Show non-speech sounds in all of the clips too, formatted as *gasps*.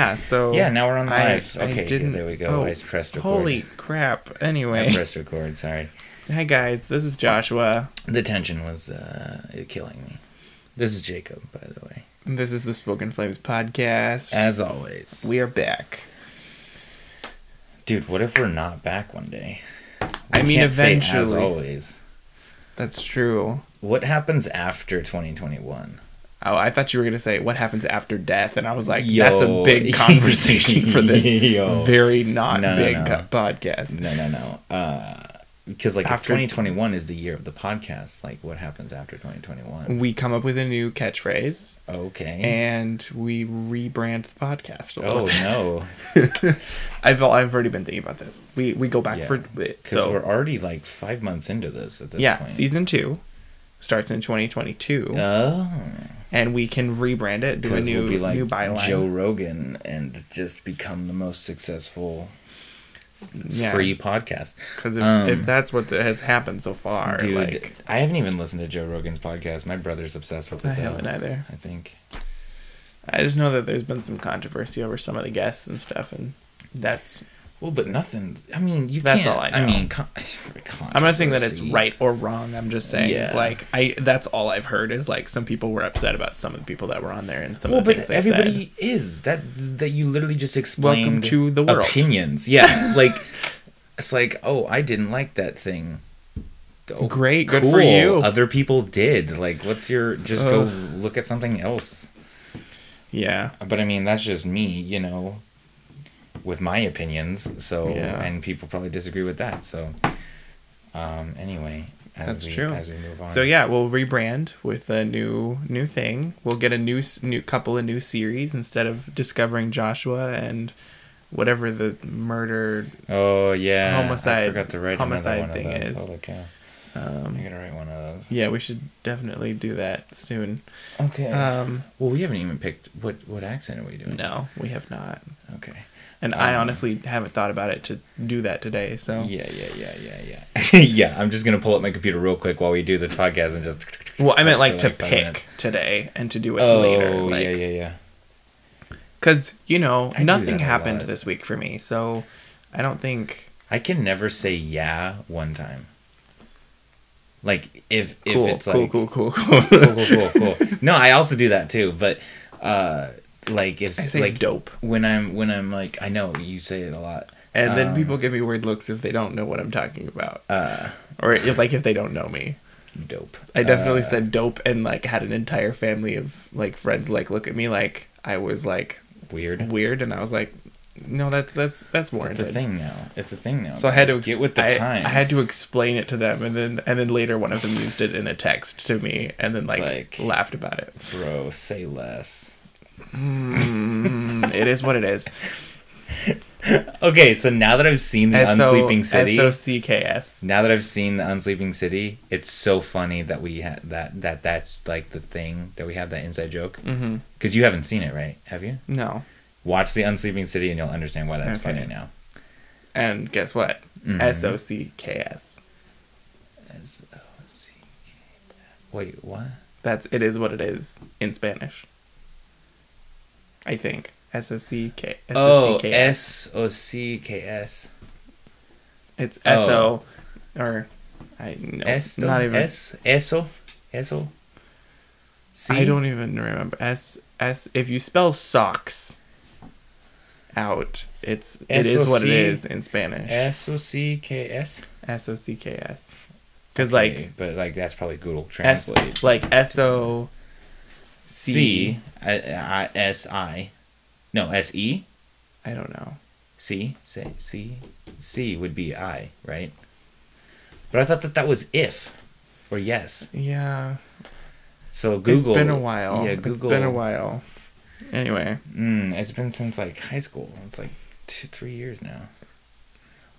Yeah, so Yeah, now we're on I- live. I okay, didn't- there we go. oh, I pressed record. Holy crap. Anyway. I pressed record. Sorry. Hi guys, this is Joshua. The tension was uh, killing me. This is Jacob, by the way. This is the Spoken Flames podcast. As always, we are back. dude. What if we're not back one day? I mean, say as eventually. always. That's true. What happens after 2021? Oh, I thought you were gonna say what happens after death, and I was like, Yo. that's a big *laughs* conversation for this Yo. very not No, no, big no. co- podcast. No, no, no. Uh, because like After- 2021 is the year of the podcast, like what happens after 2021? We come up with a new catchphrase, Okay. and we rebrand the podcast. A oh bit. no, *laughs* I've I've already been thinking about this. We we go back Yeah. for it. because So we're already like five months into this at this yeah, point. season two starts in 2022, Oh. and we can rebrand it, do a new we'll be like new byline. Joe Rogan and just become the most successful Yeah. free podcast. Because if, Um, if that's what the, has happened so far, Dude, like I haven't even listened to Joe Rogan's podcast. My brother's obsessed with I it. though, haven't either. I think. I just know that there's been some controversy over some of the guests and stuff, and that's. Well, but nothing. I mean, you That's all I know. I mean, con- *laughs* I'm not saying that it's right or wrong. I'm just saying, Yeah. like, I that's all I've heard is like some people were upset about some of the people that were on there and some Well, of the but things they everybody said. is that that you literally just explained. Welcome to the world. Opinions, *laughs* yeah. like it's like, oh, I didn't like that thing. Oh, Great, good for you. Other people did. Like, what's your? Just Ugh. go look at something else. Yeah, But I mean, that's just me, you know, with my opinions. So, Yeah. and people probably disagree with that. So, um, anyway, as That's we, true. As we move on. So yeah, we'll rebrand with a new new thing. We'll get a new new couple of new series instead of discovering Joshua and whatever the murder. Oh yeah, I Homicide- forgot to write homicide one thing of those. is. Holy cow! Um, I gotta write one of those. yeah, we should definitely do that soon. Okay. Um, well, we haven't even picked what what accent are we doing? no, we have not, Okay. And I Um, honestly haven't thought about it to do that today. So Yeah, yeah, yeah, yeah, yeah. *laughs* yeah, I'm just gonna pull up my computer real quick while we do the podcast and just. well, I meant like to five pick minutes. today and to do it Oh later. Like, yeah, yeah, yeah. Because you know I nothing happened this week for me, so I don't think. I can never say yeah one time. Like if if it's cool, like cool, cool, cool, cool, cool, cool, cool. No, I also do that too. But uh, like it's I say like dope, when I'm when I'm like I know you say it a lot. and then Um, people give me weird looks if they don't know what I'm talking about, Uh, or like if they don't know me. dope. I definitely Uh, said dope, and like had an entire family of like friends like look at me like I was like weird. weird, and I was like, no, that's that's that's warranted. It's a thing now. It's a thing now. So I had to ex- get with the I, times. I had to explain it to them, and then and then later one of them used it in a text to me, and then like, like- laughed about it. Bro, say less. Mm, it is what it is. *laughs* Okay, so now that I've seen the Unsleeping City, S O C K S. now that I've seen the Unsleeping City, it's so funny that we had that that that's like the thing that we have that inside joke. Mm-hmm. Because you haven't seen it, right? Have you? No, Watch the Unsleeping City, and you'll understand why that's Okay. funny now. and guess what? Mhm. S O C K S. S-O-C-K. Wait, what? That's it is what it is in Spanish. I think S O C K S O Oh, C K S. S O C K S. It's Oh. S O, oh. or I no, S not even. S eso eso. C? I don't even remember S S. If you spell socks out, it's it is what it is in Spanish. S O C K S. S O C K S. Because like but like that's probably Google Translate. like S O C S I, no S E I don't know. C say C C would be I right. But I thought that that was if, or yes. Yeah, So Google. it's been a while. Yeah, It's Google. been a while. Anyway, Mm, it's been since like high school. It's like two, three years now.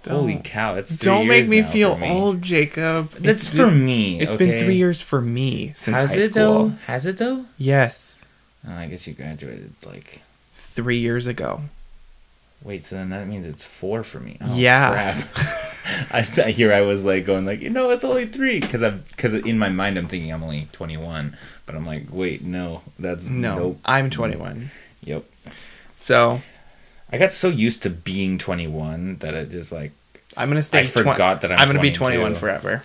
Holy Don't- cow! It's three don't make me feel me. old, Jacob. That's It's- for it's- me. It's been three years for me since Has high it school. though? Has it though? Yes, Oh, I guess you graduated like. three years ago. Wait, so then that means it's four for me. Oh, Yeah. crap. *laughs* I thought here I was like going like you know it's only three because I'm because in my mind I'm thinking I'm only 21, but I'm like wait no that's No, nope. I'm 21. Yep. So I got so used to being 21 that it just like I'm gonna stay. I forgot that I'm I'm gonna be 21 forever.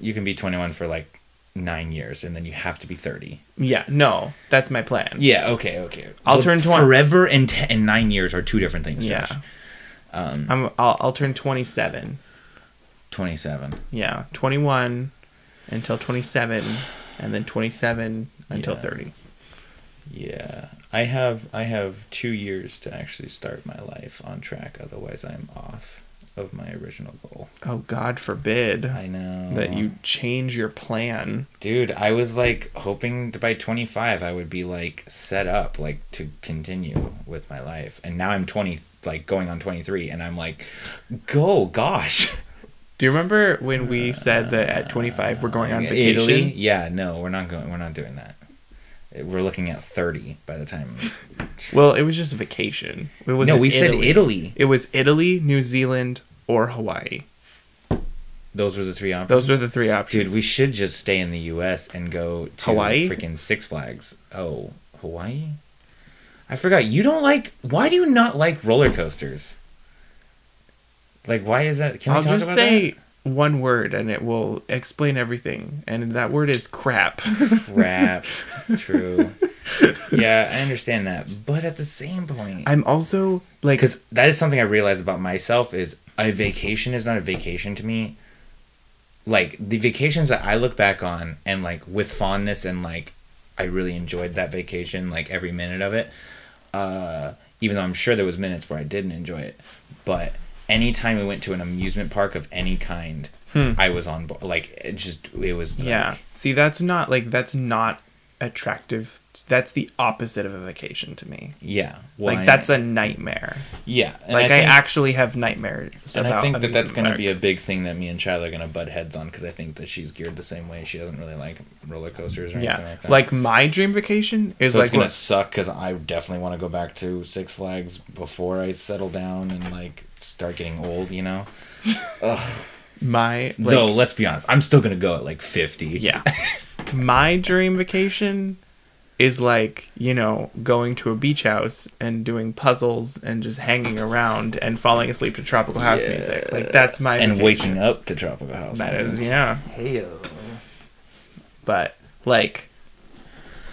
you can be 21 for like nine years and then you have to be 30. Yeah, no, that's my plan. Yeah. Okay. Okay. I'll Well, turn 20 Forever and ten, and nine years are two different things. Yeah. Josh. Um, I'm. I'll, I'll turn 27. 27. Yeah, 21 until 27, and then 27 until Yeah. 30. Yeah. I have I have two years to actually start my life on track. Otherwise, I'm off of my original goal. Oh God forbid I know that you change your plan. Dude, I was like hoping to by 25 I would be like set up like to continue with my life. And now I'm 20 like going on 23 and I'm like go gosh. Do you remember when we uh, said that at 25 we're going on vacation? Italy? Yeah, no, we're not going we're not doing that. We're looking at 30 by the time. *laughs* Well, it was just a vacation. It was no, we said Italy. It was Italy, New Zealand, or Hawaii. Those were the three options. Those were the three options. Dude, we should just stay in the US and go to Hawaii? freaking Six Flags. Oh, Hawaii? I forgot. You don't like why do you not like roller coasters? Like why is that? Can we I'll talk just about say one word and it will explain everything. And that word is crap. *laughs* Crap. *laughs* True. Yeah, I understand that. But at the same point I'm also like because that is something I realize about myself is a vacation is not a vacation to me. Like the vacations that I look back on and like with fondness and like I really enjoyed that vacation, like every minute of it. Uh, even though I'm sure there was minutes where I didn't enjoy it, but anytime we went to an amusement park of any kind, Hmm. I was on board. Like it just it was like, Yeah. See, that's not like that's not attractive. That's the opposite of a vacation to me. yeah. Well, like I- that's a nightmare. yeah. like I, think- actually have nightmares And I think that that's going to be a big thing that me and Chyla are going to butt heads on because I think that she's geared the same way. She doesn't really like roller coasters or anything yeah. like that. Like my dream vacation is so like it's gonna what- suck because I definitely want to go back to Six Flags before I settle down and like start getting old. You know. *laughs* Ugh. my like, Though let's be honest, I'm still gonna go at like 50. yeah. my dream vacation is like you know going to a beach house and doing puzzles and just hanging around and falling asleep to tropical house Yeah. music. Like that's my And vacation. waking up to Tropical House. That is music. yeah. Heyo. but like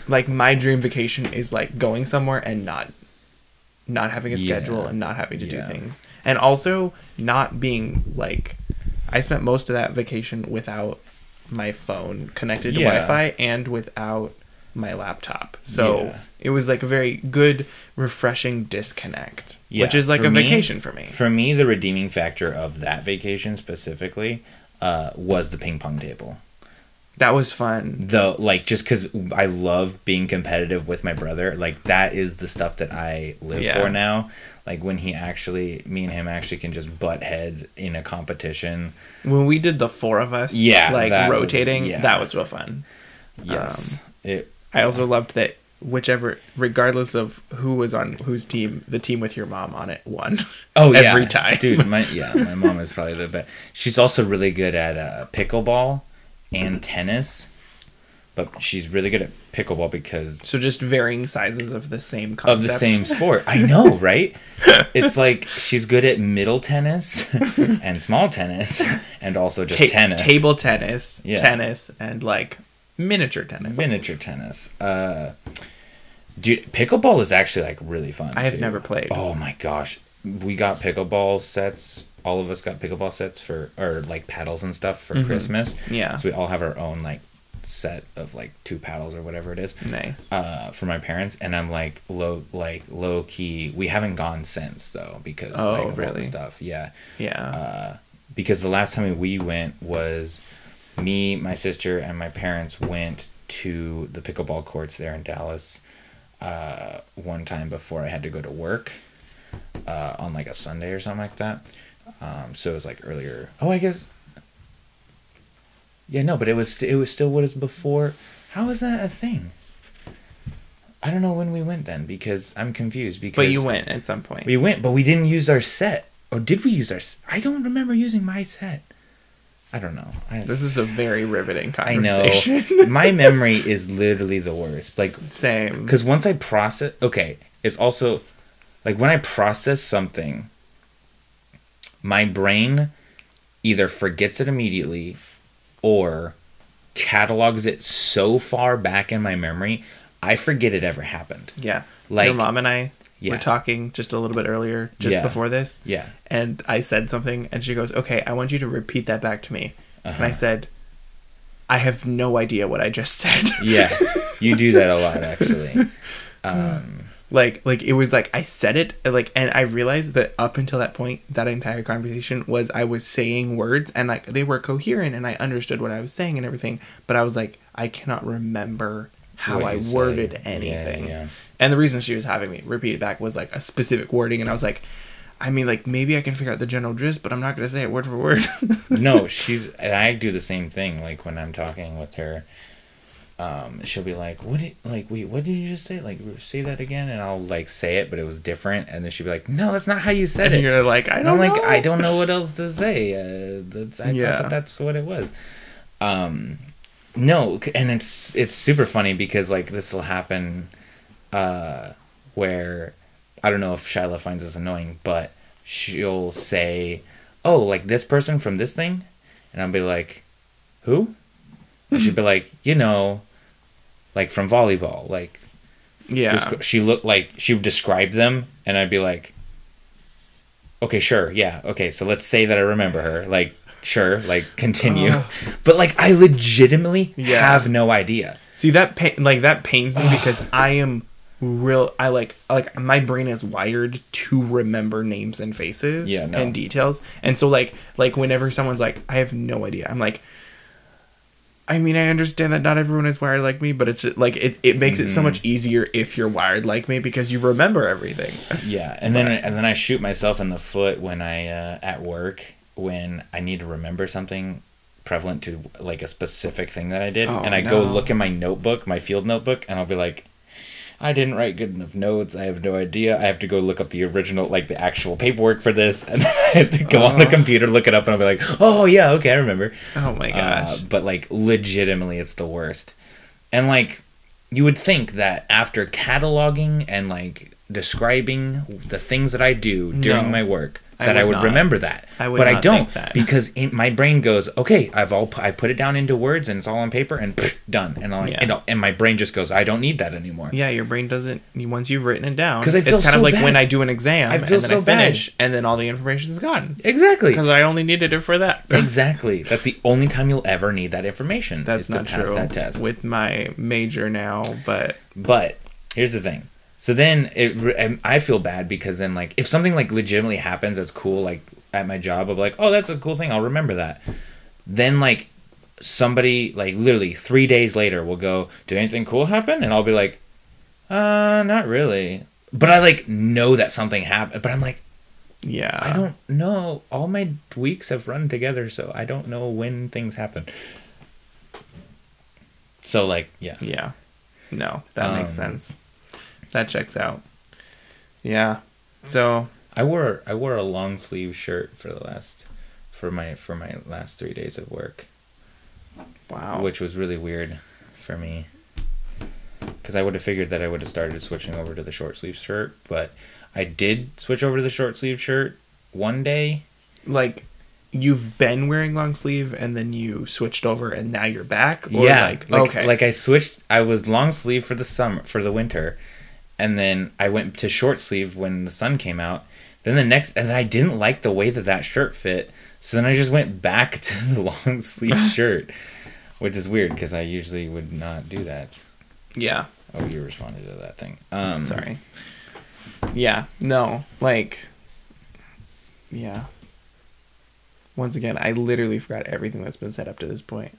like my dream vacation is like going somewhere and not not having a schedule Yeah. and not having to Yeah. do things and also not being like i spent most of that vacation without my phone connected to Yeah. wi-fi and without my laptop so Yeah. it was like a very good refreshing disconnect which is like for a me- vacation for me For me, the redeeming factor of that vacation specifically uh, was the ping pong table. that was fun though like just because i love being competitive with my brother like that is the stuff that i live Yeah. for now like when he actually me and him actually can just butt heads in a competition when we did the four of us Yeah, like was- rotating yeah. that was real fun yes it I also loved that whichever, regardless of who was on whose team, the team with your mom on it won. oh *laughs* yeah every time. dude my *laughs* yeah my mom is probably the best she's also really good at uh, pickleball and tennis but she's really good at pickleball because So just varying sizes of the same concept. of the same sport. I *laughs* know, right? It's like she's good at middle tennis and small tennis and also just Ta- tennis. table tennis, Yeah. tennis, and like miniature tennis. miniature tennis. Uh dude, pickleball is actually like really fun. I have too. never played. Oh my gosh. We got pickleball sets. All of us got pickleball sets for or like paddles and stuff for Mhm. Christmas. Yeah, So we all have our own like set of like two paddles or whatever it is. nice. uh, for my parents, and I'm like low, like low key. We haven't gone since though because Oh, like, really? stuff. Yeah, yeah, uh, because the last time we went was me, my sister, and my parents went to the pickleball courts there in Dallas uh, one time before I had to go to work uh, on like a Sunday or something like that. Um, so it was like earlier. Oh, I guess. Yeah, no, but it was it was still what is before. How is that a thing? I don't know when we went then because I'm confused because but you went at some point. we went, but we didn't use our set. Or did we use our? I don't remember using my set. I don't know. I, this is a very riveting conversation. I know. my memory is literally the worst. Like, Same. because once I process, okay, it's also like when I process something, my brain either forgets it immediately or catalogs it so far back in my memory, I forget it ever happened. Yeah. Like- Your mom and I Yeah. were talking just a little bit earlier, just Yeah. before this. Yeah. And I said something, and she goes, Okay, I want you to repeat that back to me. And I Uh-huh. said, I have no idea what I just said. Yeah. *laughs* You do that a lot actually. *laughs* Um like like it was like I said it like and I realized that up until that point that entire conversation was I was saying words and like they were coherent and I understood what I was saying and everything but I was like I cannot remember how I worded Yeah, anything yeah. And the reason she was having me repeat it back was like a specific wording and I was like I mean like maybe I can figure out the general gist but I'm not gonna say it word for word *laughs* no, she's and I do the same thing. Like when I'm talking with her, um, she'll be like, "What did like wait? What did you just say? Like say that again?" And I'll like say it, but it was different. And then she'll be like, "No, that's not how you said and it." you're like I don't I'm like. I don't know what *laughs* else to say. Uh, that's, I Yeah. thought that that's what it was. Um, no, and it's it's super funny because like this will happen, uh, where I don't know if Shyla finds this annoying, but she'll say, "Oh, like this person from this thing," and I'll be like, "Who?" And she'll be *laughs* like, "You know, like from volleyball, like." yeah she looked like she would describe them and i'd be like okay sure yeah okay so let's say that i remember her like sure like continue Oh. *laughs* but like i legitimately Yeah. have no idea See that pain, like that pains me because I am real. I like like my brain is wired to remember names and faces Yeah, no. and details, and so like like whenever someone's like, I have no idea. I'm like. I mean, I understand that not everyone is wired like me, but it's like it. It makes it so Mhm. much easier if you're wired like me because you remember everything. *laughs* yeah and then Right. and then i shoot myself in the foot when i uh, at work when i need to remember something prevalent to like a specific thing that i did Oh, and i go look in my notebook my field notebook and i'll be like I didn't write good enough notes. I have no idea. I have to go look up the original, like the actual paperwork for this, *laughs* and then I have to go on the Oh. computer, look it up, and I'll be like, "Oh yeah, okay, I remember." Oh my Uh, gosh! but like, legitimately, it's the worst. And like, you would think that after cataloging and like describing the things that I do during No. my work, I that I would not. remember that. I would but I don't because in, my brain goes, okay, I've all I put it down into words and it's all on paper and pfft, done. And I'm like, Yeah. and, and my brain just goes, I don't need that anymore. yeah, your brain doesn't. Once you've written it down, 'Cause I feel it's kind so of like bad. when I do an exam I and feel then so I bad. finish, and then all the information is gone Exactly. because I only needed it for that. *laughs* exactly. That's the only time you'll ever need that information. That's not to pass true that test. with my major now, but But here's the thing. So then it, I feel bad because then like if something like legitimately happens that's cool like at my job, I'm like, oh, that's a cool thing. I'll remember that. Then like somebody like literally three days later will go, did anything cool happen? And I'll be like, uh, not really. But I like know that something happened. But I'm like, yeah, I don't know. All my weeks have run together, so I don't know when things happen. So like, yeah. Yeah, no, that makes Um, sense. That checks out. Yeah, so I wore I wore a long sleeve shirt for the last for my for my last three days of work, wow, which was really weird for me. Because I would have figured that I would have started switching over to the short sleeve shirt, but I did switch over to the short sleeve shirt one day. like you've been wearing long sleeve and then you switched over and now you're back. Or yeah, like, like, okay, like I switched. I was long sleeve for the summer for the winter, and then I went to short sleeve when the sun came out. Then the next, and then I didn't like the way that that shirt fit, so then I just went back *laughs* to the long sleeve *laughs* shirt, which is weird because I usually would not do that. yeah, Oh, you responded to that thing. Um, sorry. Yeah, no, like, yeah. Once again, I literally forgot everything that's been said up to this point.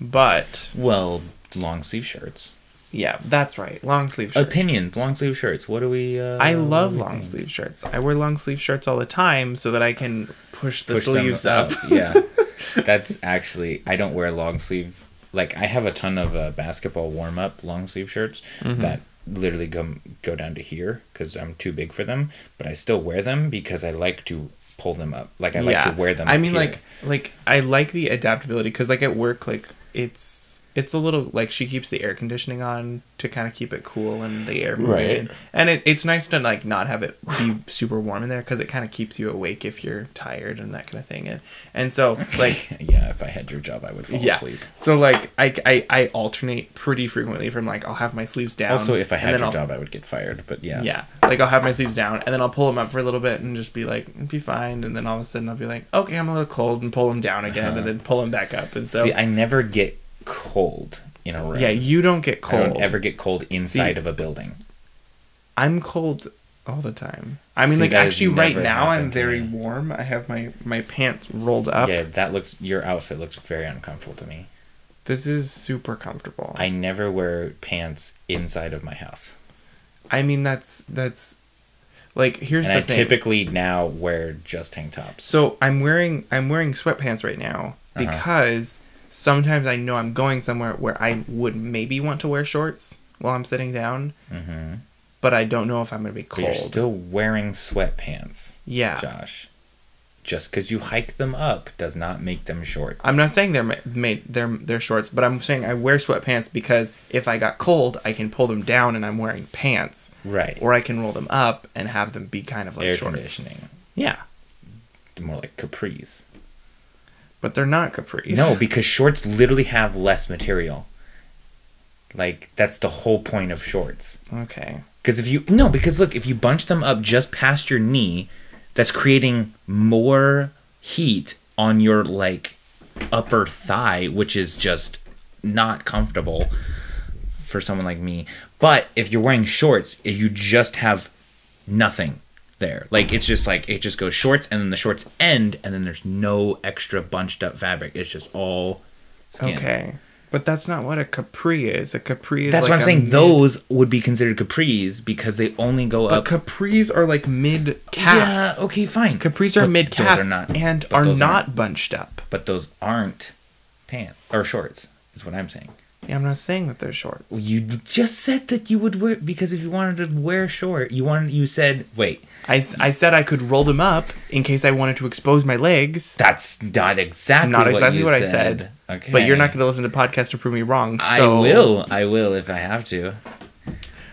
But Well, long sleeve shirts. Yeah, that's right. Long sleeve shirts. Opinions, long sleeve shirts. What do we? Uh, I love long think? sleeve shirts. I wear long sleeve shirts all the time so that I can push the Push sleeves up. yeah, *laughs* that's actually I don't wear long sleeve. Like I have a ton of uh, basketball warm up long sleeve shirts Mhm. that literally go go down to here because I'm too big for them. But I still wear them because I like to pull them up. Like I like to wear them. I up mean, here. like, like I like the adaptability because, like, at work, like it's it's a little like she keeps the air conditioning on to kind of keep it cool and the air moving. Right. And it, it's nice to like not have it be super warm in there because it kind of keeps you awake if you're tired and that kind of thing. And and so like *laughs* yeah, if I had your job, I would fall yeah. asleep. So like I, I I alternate pretty frequently from like I'll have my sleeves down. Also, if I had your I'll- job, I would get fired. But yeah, yeah. Like I'll have my sleeves down and then I'll pull them up for a little bit and just be like, be fine. And then all of a sudden I'll be like, okay, I'm a little cold and pull them down again Uh-huh. and then pull them back up. And so See, I never get cold in a room. yeah, you don't get I cold. don't ever get cold inside See- of a building. I'm cold all the time. I mean, See, like actually, right now I'm very warm. I have my my pants rolled up. Yeah, that looks. Your outfit looks very uncomfortable to me. This is super comfortable. I never wear pants inside of my house, I mean, that's that's like here's and the I thing. typically now wear just tank tops. So I'm wearing I'm wearing sweatpants right now Uh-huh. because sometimes I know I'm going somewhere where I would maybe want to wear shorts while I'm sitting down, Mm-hmm. but I don't know if I'm gonna be But cold. you're still wearing sweatpants, yeah. Josh. Just because you hike them up does not make them shorts. I'm not saying they're made they're they're shorts, but I'm saying I wear sweatpants because if I got cold, I can pull them down and I'm wearing pants, right. or I can roll them up and have them be kind of like Air shorts. conditioning, Yeah, more like capris. But they're not capris. No, because shorts literally have less material. Like that's the whole point of shorts. Okay. Because if you no, because look, if you bunch them up just past your knee, that's creating more heat on your like upper thigh, which is just not comfortable for someone like me. But if you're wearing shorts, you just have nothing there. Like it's just like it just goes shorts and then the shorts end and then there's no extra bunched up fabric. It's just all skin. Okay. But that's not what a capri is. A capri is That's like what I'm saying. mid- Those would be considered capris because they only go But up. capris are like mid calf. Yeah, okay, fine. Capris are But mid those calf are not- and but are those not aren't- bunched up. But those aren't pants or shorts. Is what I'm saying. Yeah, I'm not saying that they're shorts. You just said that you would wear because if you wanted to wear short, you wanted. You said, wait, I, I said I could roll them up in case I wanted to expose my legs. that's not exactly Not what exactly you what, I said. Okay, But you're not going to listen to podcasts to prove me wrong. So I will. I will if I have to.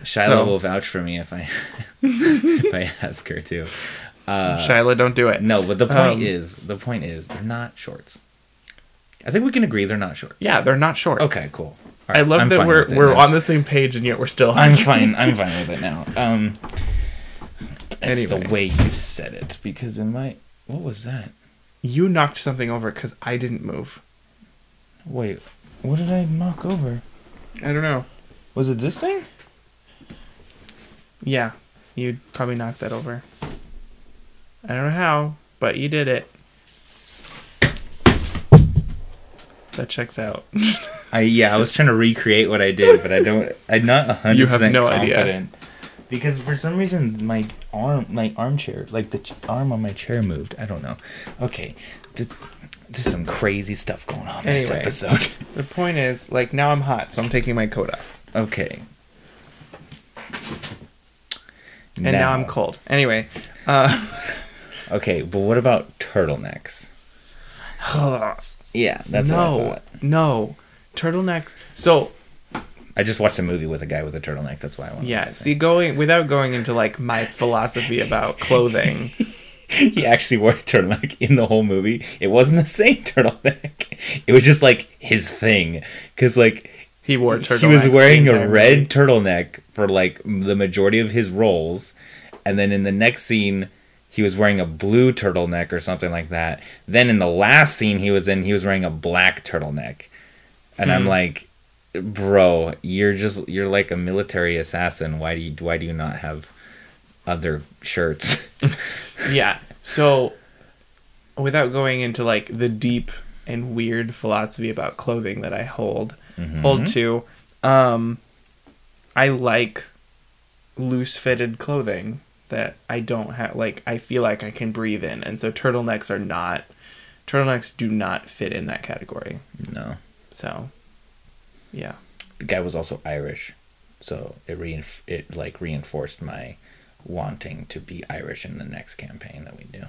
Shiloh So- will vouch for me if I *laughs* if I ask her to. Uh, Shyla, don't do it. No, but the point Um, is, the point is, they're not shorts. I think we can agree they're not shorts. Yeah, they're not shorts. Okay, cool. All I love I'm that we're we're now. on the same page and yet we're still. I'm fine. I'm *laughs* fine with it now. Um, it's the way you said it because in my what was that? You knocked something over because I didn't move. Wait, what did I knock over? I don't know. Was it this thing? Yeah, you probably knocked that over. I don't know how, but you did it. That checks out. *laughs* I yeah, I was trying to recreate what I did, but I don't. I'm not hundred *laughs* You have no idea. because for some reason my arm, my armchair, like the ch- arm on my chair moved. I don't know. Okay, just just some crazy stuff going on this episode. *laughs* the point is, like, now I'm hot, so I'm taking my coat off. okay. And now, I'm cold. Anyway, uh, *laughs* Okay, but what about turtlenecks? *sighs* Yeah, that's what I no, no. Turtlenecks. So, I just watched a movie with a guy with a turtleneck. That's why I want. yeah, see, going, without going into, like, my philosophy about clothing, *laughs* he actually wore a turtleneck in the whole movie. It wasn't the same turtleneck. *laughs* It was just like his thing, because like he wore turtleneck. he was wearing a red movie. turtleneck for like the majority of his roles, and then in the next scene. He was wearing a blue turtleneck or something like that. Then in the last scene he was in, he was wearing a black turtleneck. And I'm Hmm. like, bro, you're just you're like a military assassin. Why do you why do you not have other shirts? *laughs* Yeah. So, without going into like the deep and weird philosophy about clothing that I hold hold to, um, I like loose fitted clothing that I don't have. Like I feel like I can breathe in, and so turtlenecks are not. Turtlenecks do not fit in that category. no. So, yeah. The guy was also Irish, so it reinf- it like reinforced my wanting to be Irish in the next campaign that we do.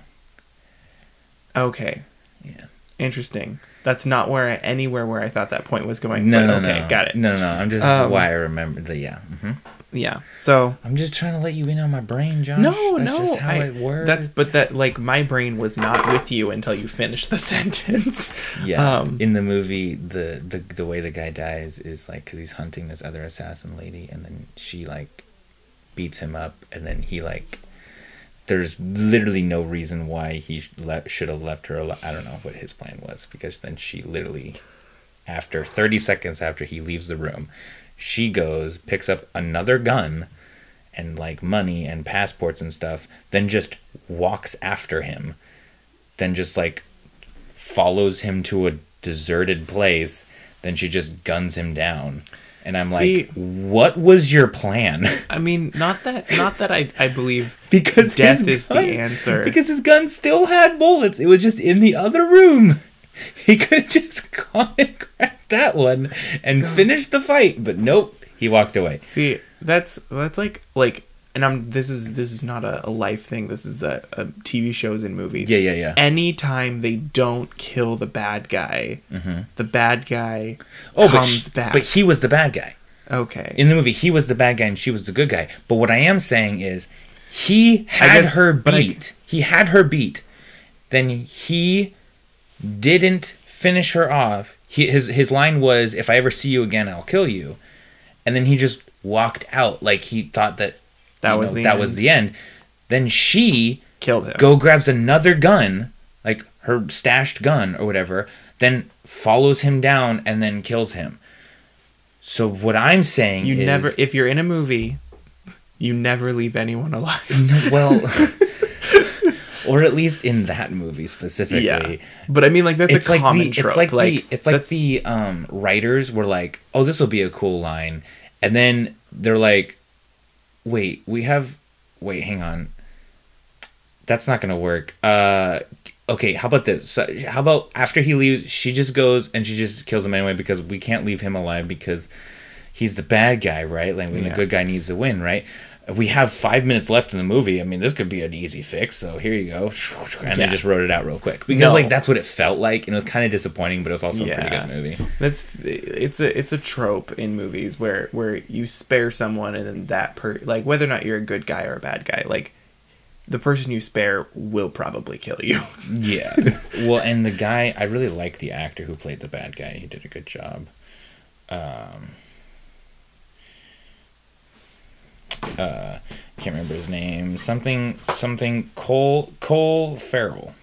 Okay. Yeah. Interesting. That's not where I, anywhere where I thought that point was going. No, no, okay, no. got it. No, no, I'm just Um, why I remember the yeah. hmm Yeah. So I'm just trying to let you in on my brain, Josh. no, That's no, just how I, it works. that's but that like my brain was not with you until you finished the *laughs* sentence. yeah. Um, in the movie, the the the way the guy dies is like because he's hunting this other assassin lady, and then she like beats him up, and then he like. There's literally no reason why he le- should have left her. I don't know what his plan was because then she literally, after 30 seconds after he leaves the room, she goes picks up another gun and like money and passports and stuff then just walks after him then just like follows him to a deserted place then she just guns him down. And i'm See- like what was your plan? *laughs* I mean, not that not that I I believe because Death his is the answer. because his gun still had bullets. It was just in the other room *laughs* he could have just *laughs* gone and grabbed that one and So- finished the fight but nope he walked away See, that's that's like like and I'm this is this is not a, a life thing. This is a, a TV shows and movies. yeah yeah yeah Anytime they don't kill the bad guy, Mhm. the bad guy oh but, comes sh- back. but he was the bad guy okay. in the movie he was the bad guy and she was the good guy but what i am saying is he had guess- her but I- beat he had her beat then he didn't finish her off he, his his line was if i ever see you again i'll kill you and then he just walked out like he thought that That was know, the that end. was the end then she Killed him. go grabs another gun like her stashed gun or whatever then follows him down and then kills him so what i'm saying You is, never if you're in a movie, you never leave anyone alive. No, well, *laughs* or at least in that movie specifically. yeah. But I mean like that's It's a like common the trope. it's like, the it's like that's- the um writers were like, "Oh, this will be a cool line." And then they're like, "Wait, we have wait, hang on. That's not going to work." Uh okay, how about this? So, how about after he leaves, she just goes and she just kills him anyway because we can't leave him alive because he's the bad guy, right? Like when Yeah. the good guy needs to win, right? We have five minutes left in the movie. I mean, this could be an easy fix. So here you go, and they just wrote it out real quick because No. like that's what it felt like, and it was kind of disappointing, but it was also a pretty good movie. That's it's a it's a trope in movies where where you spare someone and then that per like whether or not you're a good guy or a bad guy like the person you spare will probably kill you. *laughs* Yeah. well, and the guy, I really like the actor who played the bad guy. He did a good job. Um, uh, can't remember his name. Something, something. Cole, Cole Farrell.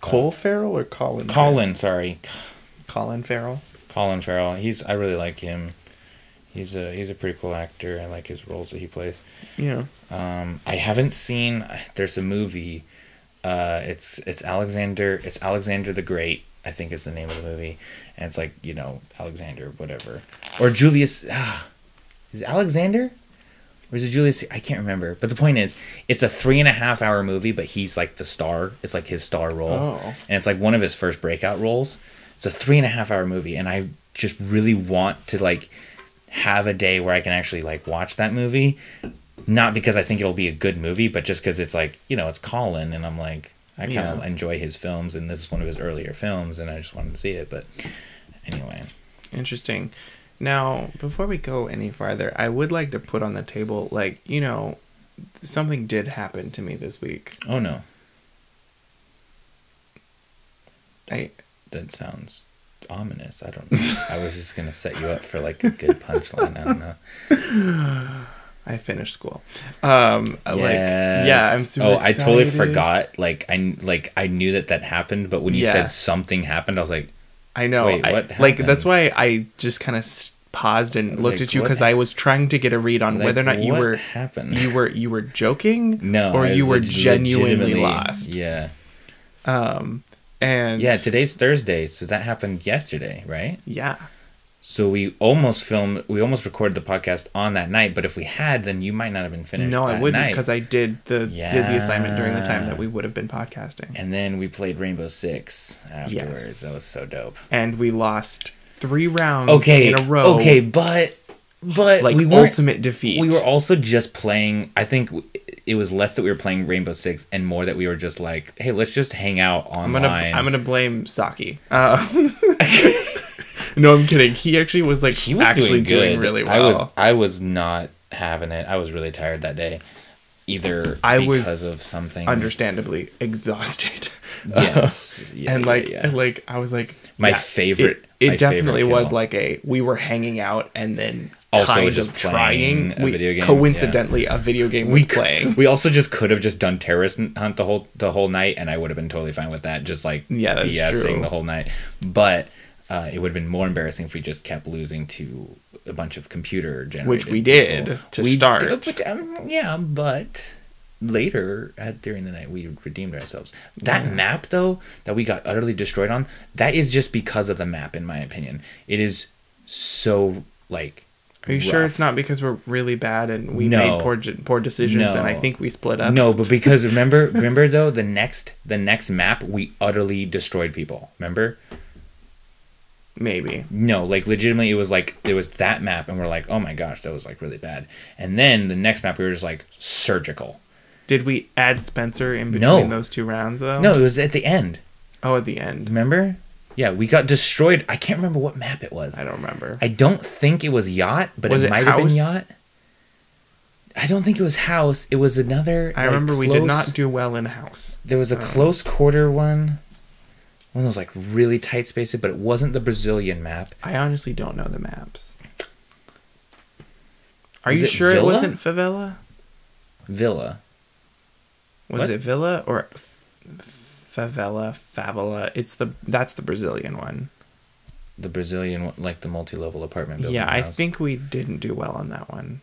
Cole Farrell or Colin? Colin, sorry, Colin Farrell. Colin Farrell. He's, I really like him. He's a, he's a pretty cool actor. I like his roles that he plays. Yeah. Um, I haven't seen. There's a movie. Uh, it's it's Alexander. It's Alexander the Great. I think is the name of the movie, and it's like you know Alexander whatever or Julius. Ah, is it Alexander? Or is it Julius? I can't remember. But the point is, it's a three and a half hour movie, but he's like the star. It's like his star role, Oh. and it's like one of his first breakout roles. It's a three and a half hour movie, and I just really want to like have a day where I can actually like watch that movie. Not because I think it'll be a good movie, but just because it's like you know it's Colin, and I'm like I kind of Yeah. enjoy his films, and this is one of his earlier films, and I just wanted to see it. But anyway, Interesting. Now, before we go any farther, I would like to put on the table like, you know, something did happen to me this week. oh no, I that sounds ominous. I don't. know. I was just gonna set you up for like a good punchline. I don't know. *sighs* I finished school. Um like yeah, I'm Yes. super Oh, I totally forgot. Like I like I knew that that happened, but when you Yeah. said something happened, I was like, I know. Wait, I- like that's why I just kind of paused and looked Like, at you because I was trying to get a read on like, whether or not you were happened. you were you were joking *laughs* no, or you were genuinely lost. Yeah. Um and Yeah, today's Thursday, so that happened yesterday, right? yeah. So we almost filmed, we almost recorded the podcast on that night. But if we had, then you might not have been finished. No, I wouldn't because I did the did the assignment during the time that we would have been podcasting, And then we played Rainbow Six afterwards. Yes. That was so dope. and we lost three rounds Okay, in a row. okay, but but like we ultimate defeat. We were also just playing. I think it was less that we were playing Rainbow Six and more that we were just like, hey, let's just hang out I'm online. gonna I'm gonna blame Saki. Uh, *laughs* *laughs* *laughs* no, I'm kidding. He actually was like he was actually doing, good. really well. I was I was not having it. I was really tired that day. Either I was because of something. understandably exhausted. *laughs* Yes. Yeah, *laughs* and yeah, like yeah. and like I was like My yeah, favorite- It, it my definitely favorite was like a we were hanging out and then Also just trying. a we, video game, Coincidentally, a video game was we playing. We also just could have just done terrorist hunt the whole the whole night, and I would have been totally fine with that. Just like Yeah, that's BSing true. the whole night. But uh, it would have been more embarrassing if we just kept losing to a bunch of computer generated, Which we did to start. did, but, um, yeah, but later at during the night we redeemed ourselves. That Yeah. map though that we got utterly destroyed on, that is just because of the map, in my opinion. It is so like. Are you sure it's not because we're really bad and we No. made poor poor decisions and I think we split up? No, but because *laughs* remember, remember though, the next the next map we utterly destroyed people. Remember? Maybe. No, like legitimately, it was like it was that map, and we're like, oh my gosh, that was like really bad. And then the next map, we were just like surgical. Did we add Spencer in between No. those two rounds though? No, it was at the end. Oh, at the end. Remember? Yeah, we got destroyed. I can't remember what map it was. I don't remember. I don't think it was yacht, but Was it, it might have been yacht. I don't think it was house. It was another. I like, remember we did not do well in house. There was a Uh, close quarter one. One of those like really tight spaces, but it wasn't the Brazilian map. I honestly don't know the maps. Are Was you it sure it wasn't favela? Villa. Was What? it Villa or f- favela? Favela. It's the that's the Brazilian one. The Brazilian, one, like the multi level apartment building. Yeah, I house. think we didn't do well on that one.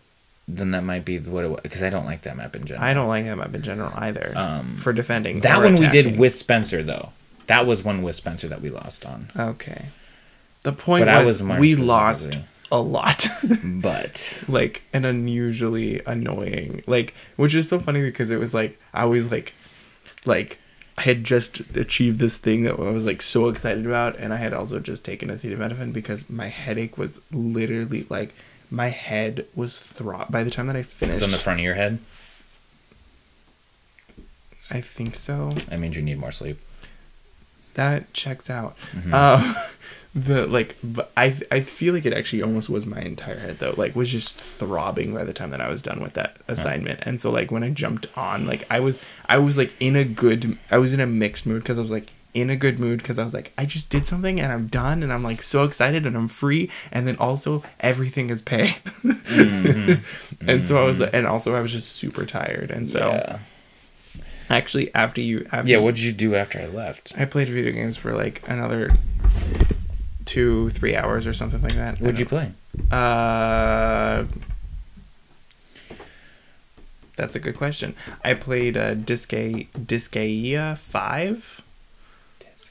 Then that might be what it was. Because I don't like that map in general. I don't like that map in general either. Um, for defending That one we did with Spencer, though. That was one with Spencer that we lost on. Okay. The point But I was, was we lost a lot. *laughs* But like an unusually annoying like which is so funny because it was like I was like like I had just achieved this thing that I was like so excited about and I had also just taken acetaminophen because my headache was literally like my head was throb by the time that I finished. it was on the front of your head. I think so That means you need more sleep. That checks out. Mhm. um *laughs* the like but I I feel like it actually almost was my entire head though. Like was just throbbing by the time that I was done with that assignment. And so like when I jumped on like I was I was like in a good I was in a mixed mood because I was like in a good mood because I was like I just did something and I'm done and I'm like so excited and I'm free. And then also everything is paid *laughs* and so I was like and also I was just super tired. And so yeah. Actually after you after Yeah, what did you do after I left? I played video games for like another two, three hours or something like that. What'd you play? Uh, that's a good question. I played uh, Disgaea Disgaea Five.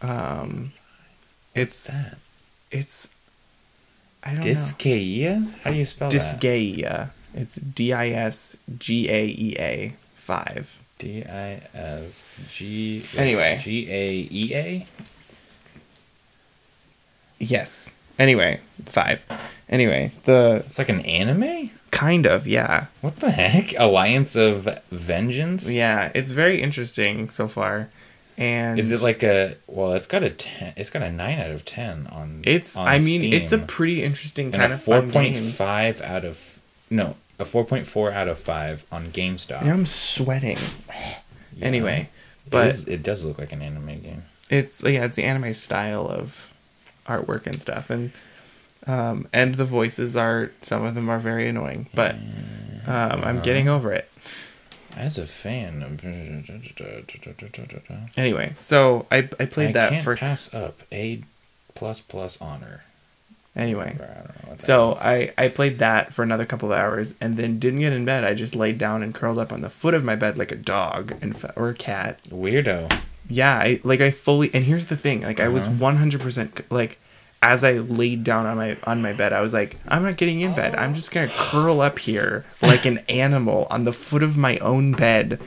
Um, it's that? it's I don't Disgaea? How do you spell know. that? Disgaea. It's D I S G A E A Five. D I S G. Anyway. G A E A. Yes. Anyway, five. Anyway, the It's like an anime. kind of yeah. What the heck? Alliance of Vengeance. Yeah, it's very interesting so far. And Is it like a? Well, it's got a ten. It's got a nine out of ten on. it's on I mean, it's a pretty interesting and kind a of four point five out of no a four point four out of five on GameStop. And I'm sweating. Yeah. Anyway, but is- it does look like an anime game. it's yeah, it's the anime style of artwork and stuff and um and the voices are some of them are very annoying, but um I'm getting Uh-huh. over it. As a fan of, *laughs* Anyway, so I I played I that can't for pass up a plus plus honor. Anyway. I don't know what that So. I, I played that for another couple of hours and then didn't get in bed. I just laid down and curled up on the foot of my bed like a dog and fe- or a cat. weirdo. Yeah, I like I fully and here's the thing, like I was Uh-huh. 100% like as I laid down on my on my bed, I was like, I'm not getting in bed. I'm just going to curl up here *sighs* like an animal on the foot of my own bed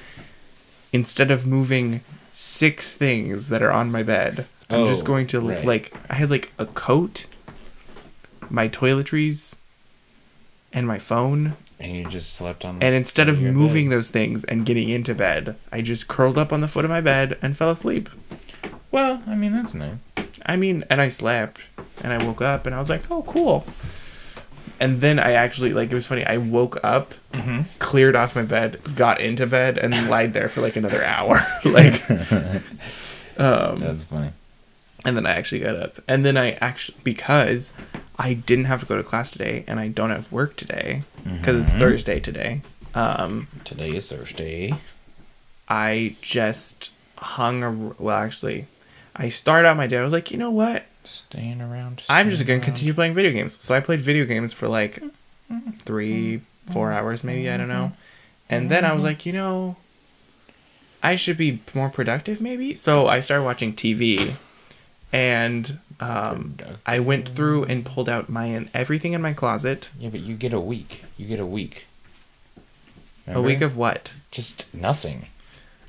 instead of moving six things that are on my bed. I'm just Oh, going to right. like I had like a coat, my toiletries, and my phone, And you just slept on. The And instead of moving bed. those things and getting into bed, I just curled up on the foot of my bed and fell asleep. Well, I mean that's nice. I mean, and I slept, and I woke up, and I was like, "Oh, cool." And then I actually like it was funny. I woke up, Mm-hmm. cleared off my bed, got into bed, and lied there for like another *laughs* hour. *laughs* like, *laughs* um, That's funny. And then I actually got up, and then I actually because I didn't have to go to class today, and I don't have work today because it's Mhm. Thursday today. Um, Today is Thursday. I just hung. A, well, actually, I started out my day. I was like, you know what? Staying around. I'm just gonna around. continue playing video games. So I played video games for like three, four hours, maybe I don't know. And then I was like, you know, I should be more productive, maybe. So I started watching TV, and um, I went through and pulled out my everything in my closet. Yeah, but you get a week. You get a week. A week of what? just nothing.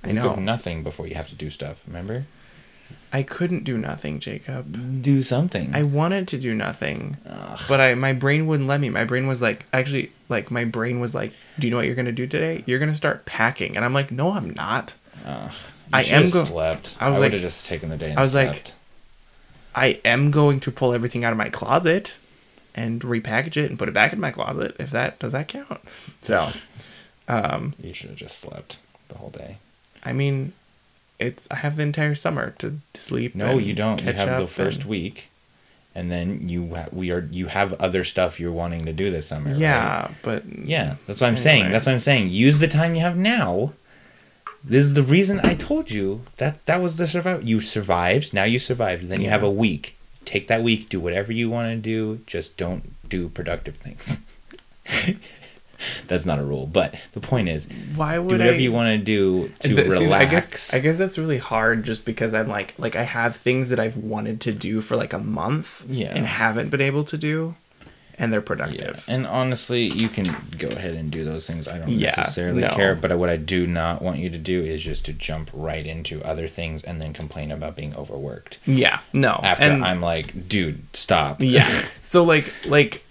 I A week of know. nothing before you have to do stuff. Remember? I couldn't do nothing, Jacob. Do something. I wanted to do nothing. Ugh. but I my brain wouldn't let me. My brain was like actually like my brain was like, "Do you know what you're gonna do today? You're gonna start packing." And I'm like, "No, I'm not. Ugh. I am should've go- slept. I was I would like- have just taken the day. And I was like- slept. I am going to pull everything out of my closet and repackage it and put it back in my closet. If that does that count? So, um, you should have just slept the whole day. I mean, it's I have the entire summer to sleep. No, you don't. You have the first and- week, and then you ha- we are you have other stuff you're wanting to do this summer. right? Yeah, but Yeah, that's what I'm saying. That's what I'm saying. Use the time you have now. This is the reason I told you that that was the survival. You survived. Now you survived. Then you have a week. Take that week. Do whatever you want to do. Just don't do productive things. *laughs* that's not a rule, but the point is, Why would do whatever I? you want to do to see, relax. I guess I guess that's really hard just because I'm like like I have things that I've wanted to do for like a month Yeah. and haven't been able to do and they're Yeah, productive. and honestly, you can go ahead and do those things. I don't Yeah, necessarily no. care, but what I do not want you to do is just to jump right into other things and then complain about being overworked. Yeah. No. After and I'm like, dude, stop. yeah. *laughs* So like like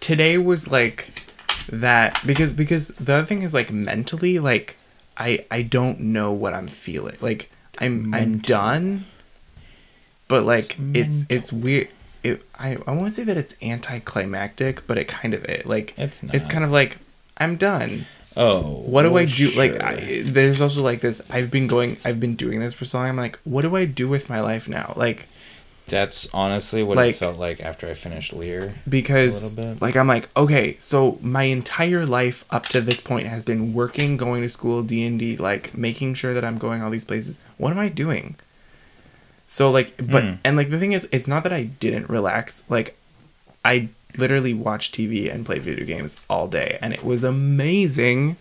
today was like that because because the other thing is like mentally like I I don't know what I'm feeling. Like I'm I'm done but like it's Mental. it's weird it I I want to say that it's anticlimactic, but it kind of it like It's not. it's kind of like I'm done. oh, What do I well, do? Like. I, there's also like this. I've been going. I've been doing this for so long. I'm like, what do I do with my life now? Like, that's honestly what like- it felt like after I finished Lear. because like I'm like, okay, so my entire life up to this point has been working, going to school, D and D, like making sure that I'm going all these places. What am I doing? So like, but Hmm. and like the thing is, it's not that I didn't relax. Like, I literally watched TV and played video games all day, and it was amazing.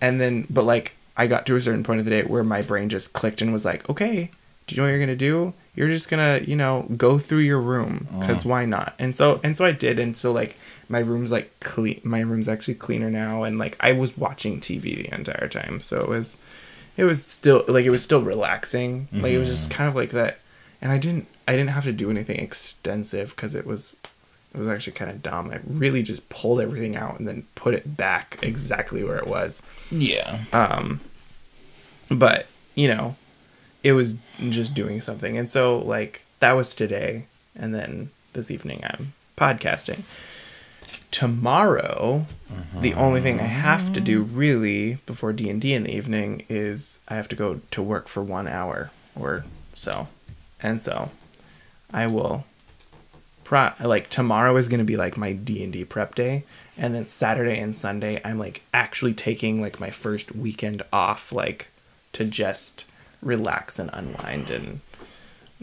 And then, but like, I got to a certain point of the day where my brain just clicked and was like, okay, do you know what you're gonna do? You're just gonna, you know, go through your room because Oh. why not? And so, and so I did, and so like, my room's like clean. My room's actually cleaner now, and like, I was watching TV the entire time, so it was, it was still like it was still relaxing. Like it was just kind of like that, and I didn't, I didn't have to do anything extensive because it was, it was actually kind of dumb. I really just pulled everything out and then put it back exactly where it was. Yeah. Um, but you know, it was just doing something, and so like that was today, and then this evening I'm podcasting. Tomorrow, mm-hmm. the only thing I have to do really before D and D in the evening is I have to go to work for one hour or so, and so I will. Pro- like tomorrow is gonna be like my D and D prep day, and then Saturday and Sunday I'm like actually taking like my first weekend off, like to just relax and unwind and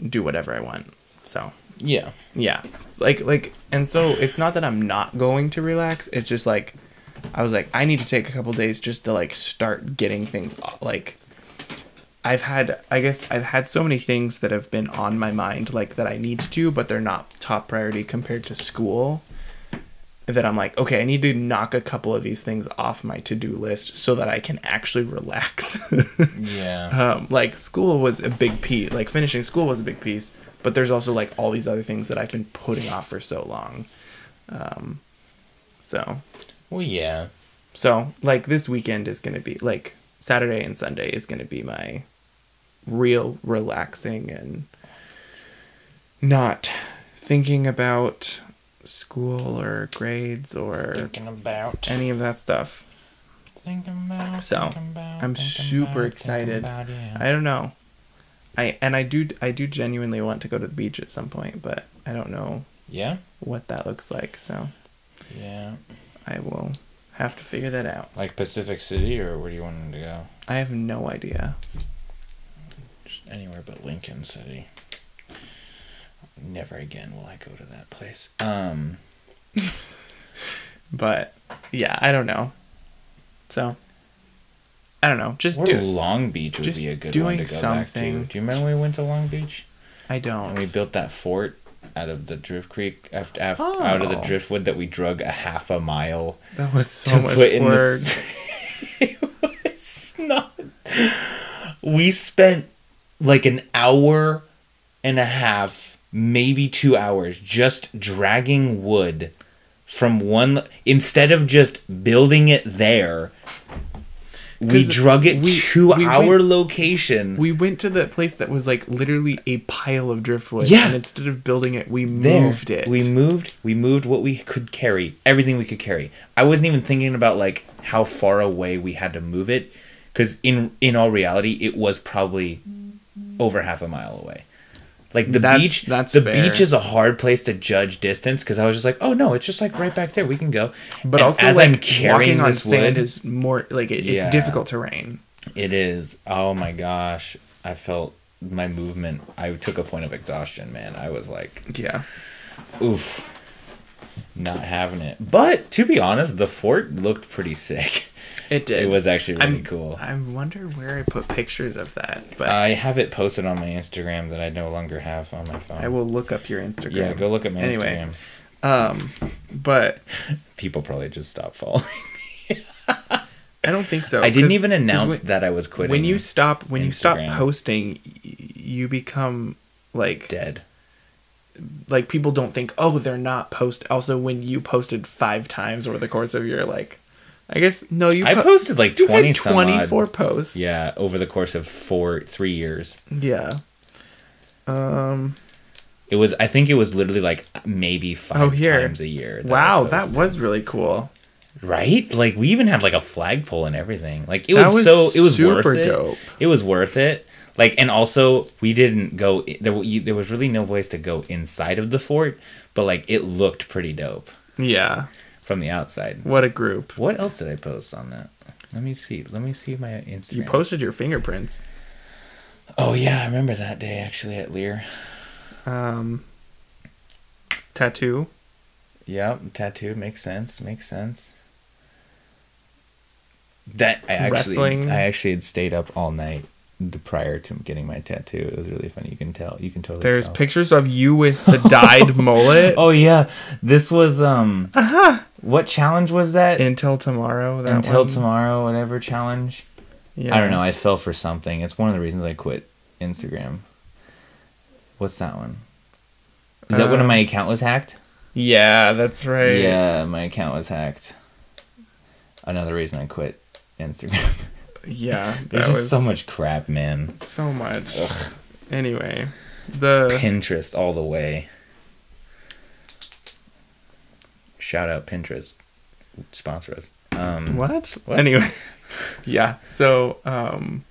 do whatever I want. So Yeah. yeah, It's like like, and so it's not that I'm not going to relax. It's just like I was like I need to take a couple days just to like start getting things o- like. I've had, I guess, I've had so many things that have been on my mind, like that I need to do, but they're not top priority compared to school. That I'm like, okay, I need to knock a couple of these things off my to do list so that I can actually relax. *laughs* Yeah. um, like school was a big piece like finishing school was a big piece but there's also like all these other things that i've been putting off for so long um, so Well, yeah. So like this weekend is gonna be like Saturday and Sunday is gonna be my real relaxing and not thinking about school or grades or Thinking about. any of that stuff. Thinking about. So, thinking about, I'm super about, excited. about, yeah. I don't know. I and I do I do genuinely want to go to the beach at some point, but I don't know yeah. what that looks like. So Yeah. I will have to figure that out. Like Pacific City, or where do you want them to go? I have no idea. Just anywhere but Lincoln City. Never again will I go to that place. Um. *laughs* But yeah, I don't know. So I don't know. Just Or do. Long Beach would be a good one to go back something. to. Do you remember when we went to Long Beach I don't. and we built that fort out of the drift creek after, after out of the Oh. driftwood that we drug a half a mile That was so much work. *laughs* it was not. We spent like an hour and a half, maybe two hours, just dragging wood from one. Instead of just building it there, we drug it we- to we our went- location. We went to the place that was like literally a pile of driftwood. Yeah. And instead of building it, we there. moved it. We moved. We moved what we could carry. Everything we could carry. I wasn't even thinking about like how far away we had to move it, because in in all reality, it was probably over half a mile away. Like the That's- beach, that's the fair. beach is a hard place to judge distance because I was just like, oh no, it's just like right back there. We can go. but And also as like I'm carrying walking on sand wood, is more like it, it's Yeah. difficult terrain. it is. Oh my gosh, I felt my movement. I took a point of exhaustion, man. I was like, Yeah. oof, not having it. But to be honest, the fort looked pretty sick. *laughs* It did. It was actually really I'm- cool. I wonder where I put pictures of that, but I have it posted on my Instagram that I no longer have on my phone. I will look up your Instagram. Yeah, go look at my Anyway. Instagram. Um, but *laughs* People probably just stopped following. Me. I don't think so. I didn't even announce when, that I was quitting. when you stop when you stop posting, you become like dead. like people don't think oh they're not post. Also, when you posted five times over the course of your like, I guess no you I posted like twenty twenty four posts. Yeah, over the course of four, three years. Yeah. Um. It was. I think it was literally like maybe five Oh, here. times a year. that Wow, that was really cool. right. Like we even had like a flagpole and everything. Like it was, was so. It was super worth it. dope. It was worth it. Like and also we didn't go. There, you, there was really no place to go inside of the fort, but like it looked pretty dope Yeah. From the outside. What a group. What else did I post on that? Let me see. Let me see my Instagram. You posted your fingerprints. Oh yeah, I remember that day actually at Lear. Um. Tattoo. Yep, tattoo makes sense. Makes sense. That I actually Wrestling. I actually had stayed up all night prior to getting my tattoo. It was really funny. You can tell. You can totally There's tell. pictures of you with *laughs* the dyed mullet. Oh yeah, this was um. Aha! What challenge was that? Until tomorrow. That Until one. tomorrow, whatever challenge. Yeah. I don't know. I fell for something. It's one of the reasons I quit Instagram. What's that one? Is that when Um, my account was hacked? Yeah, that's right. Yeah, my account was hacked. Another reason I quit Instagram. *laughs* Yeah. *laughs* There's was so much crap, man. So much. Ugh. Anyway, the Pinterest all the way. Shout out Pinterest. Sponsor us. Um, what? What? Anyway, *laughs* yeah. So um.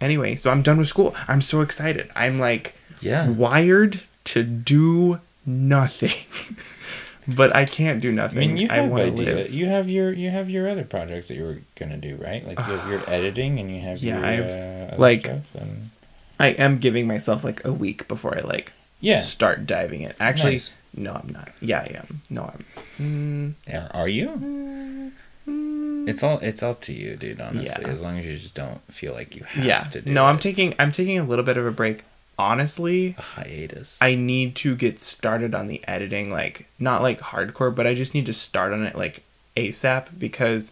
Anyway, so I'm done with school. I'm so excited. I'm like Yeah. wired to do nothing, *laughs* but I can't do nothing. I mean, you have idea. You have your you have your other projects that you were gonna do, right? Like you have your *sighs* editing and you have Yeah, your I've, uh, like- and I am giving myself like a week before I like yeah. start diving in. Actually, Nice. no, I'm not. Yeah, I am. No, I'm. Mm, Yeah, Are you? mm, It's all it's up to you, dude. Honestly, Yeah. as long as you just don't feel like you have yeah. to do. No, I'm taking. I'm taking a little bit of a break. Honestly, a hiatus. I need to get started on the editing, like not like hardcore, but I just need to start on it like ASAP because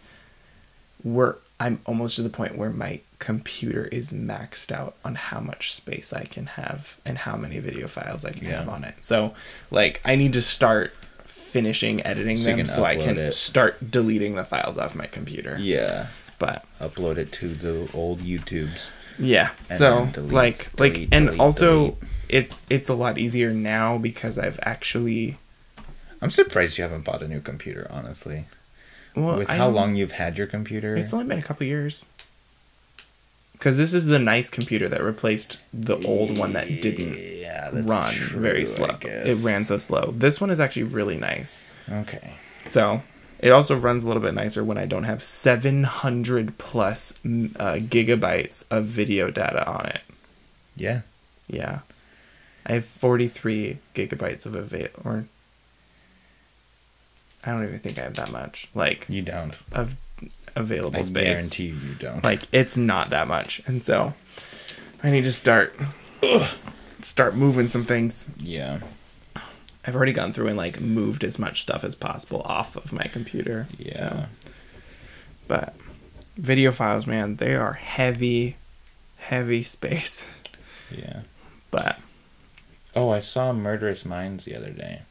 we're I'm almost to the point where my computer is maxed out on how much space I can have and how many video files I can Yeah. have on it. So like I need to start finishing editing So them so I can it. start deleting the files off my computer. Yeah. But Upload it to the old YouTubes. Yeah, so delete, like delete, like and delete, also it's it's a lot easier now because I've actually I'm surprised you haven't bought a new computer, honestly. well With how don't- long you've had your computer. It's only been a couple years. Because this is the nice computer that replaced the old one that didn't yeah, run very slow. It ran so slow. This one is actually really nice. Okay. So it also runs a little bit nicer when I don't have 700 plus uh, gigabytes of video data on it. Yeah. Yeah. I have 43 gigabytes of avail or I don't even think I have that much like You don't. of available I space. guarantee you, you don't. Like it's not that much, and so I need to start start moving some things. yeah. I've already gone through and like moved as much stuff as possible off of my computer. Yeah. so. But video files, man, they are heavy, heavy space. Yeah. But Oh, I saw Murderous Minds the other day.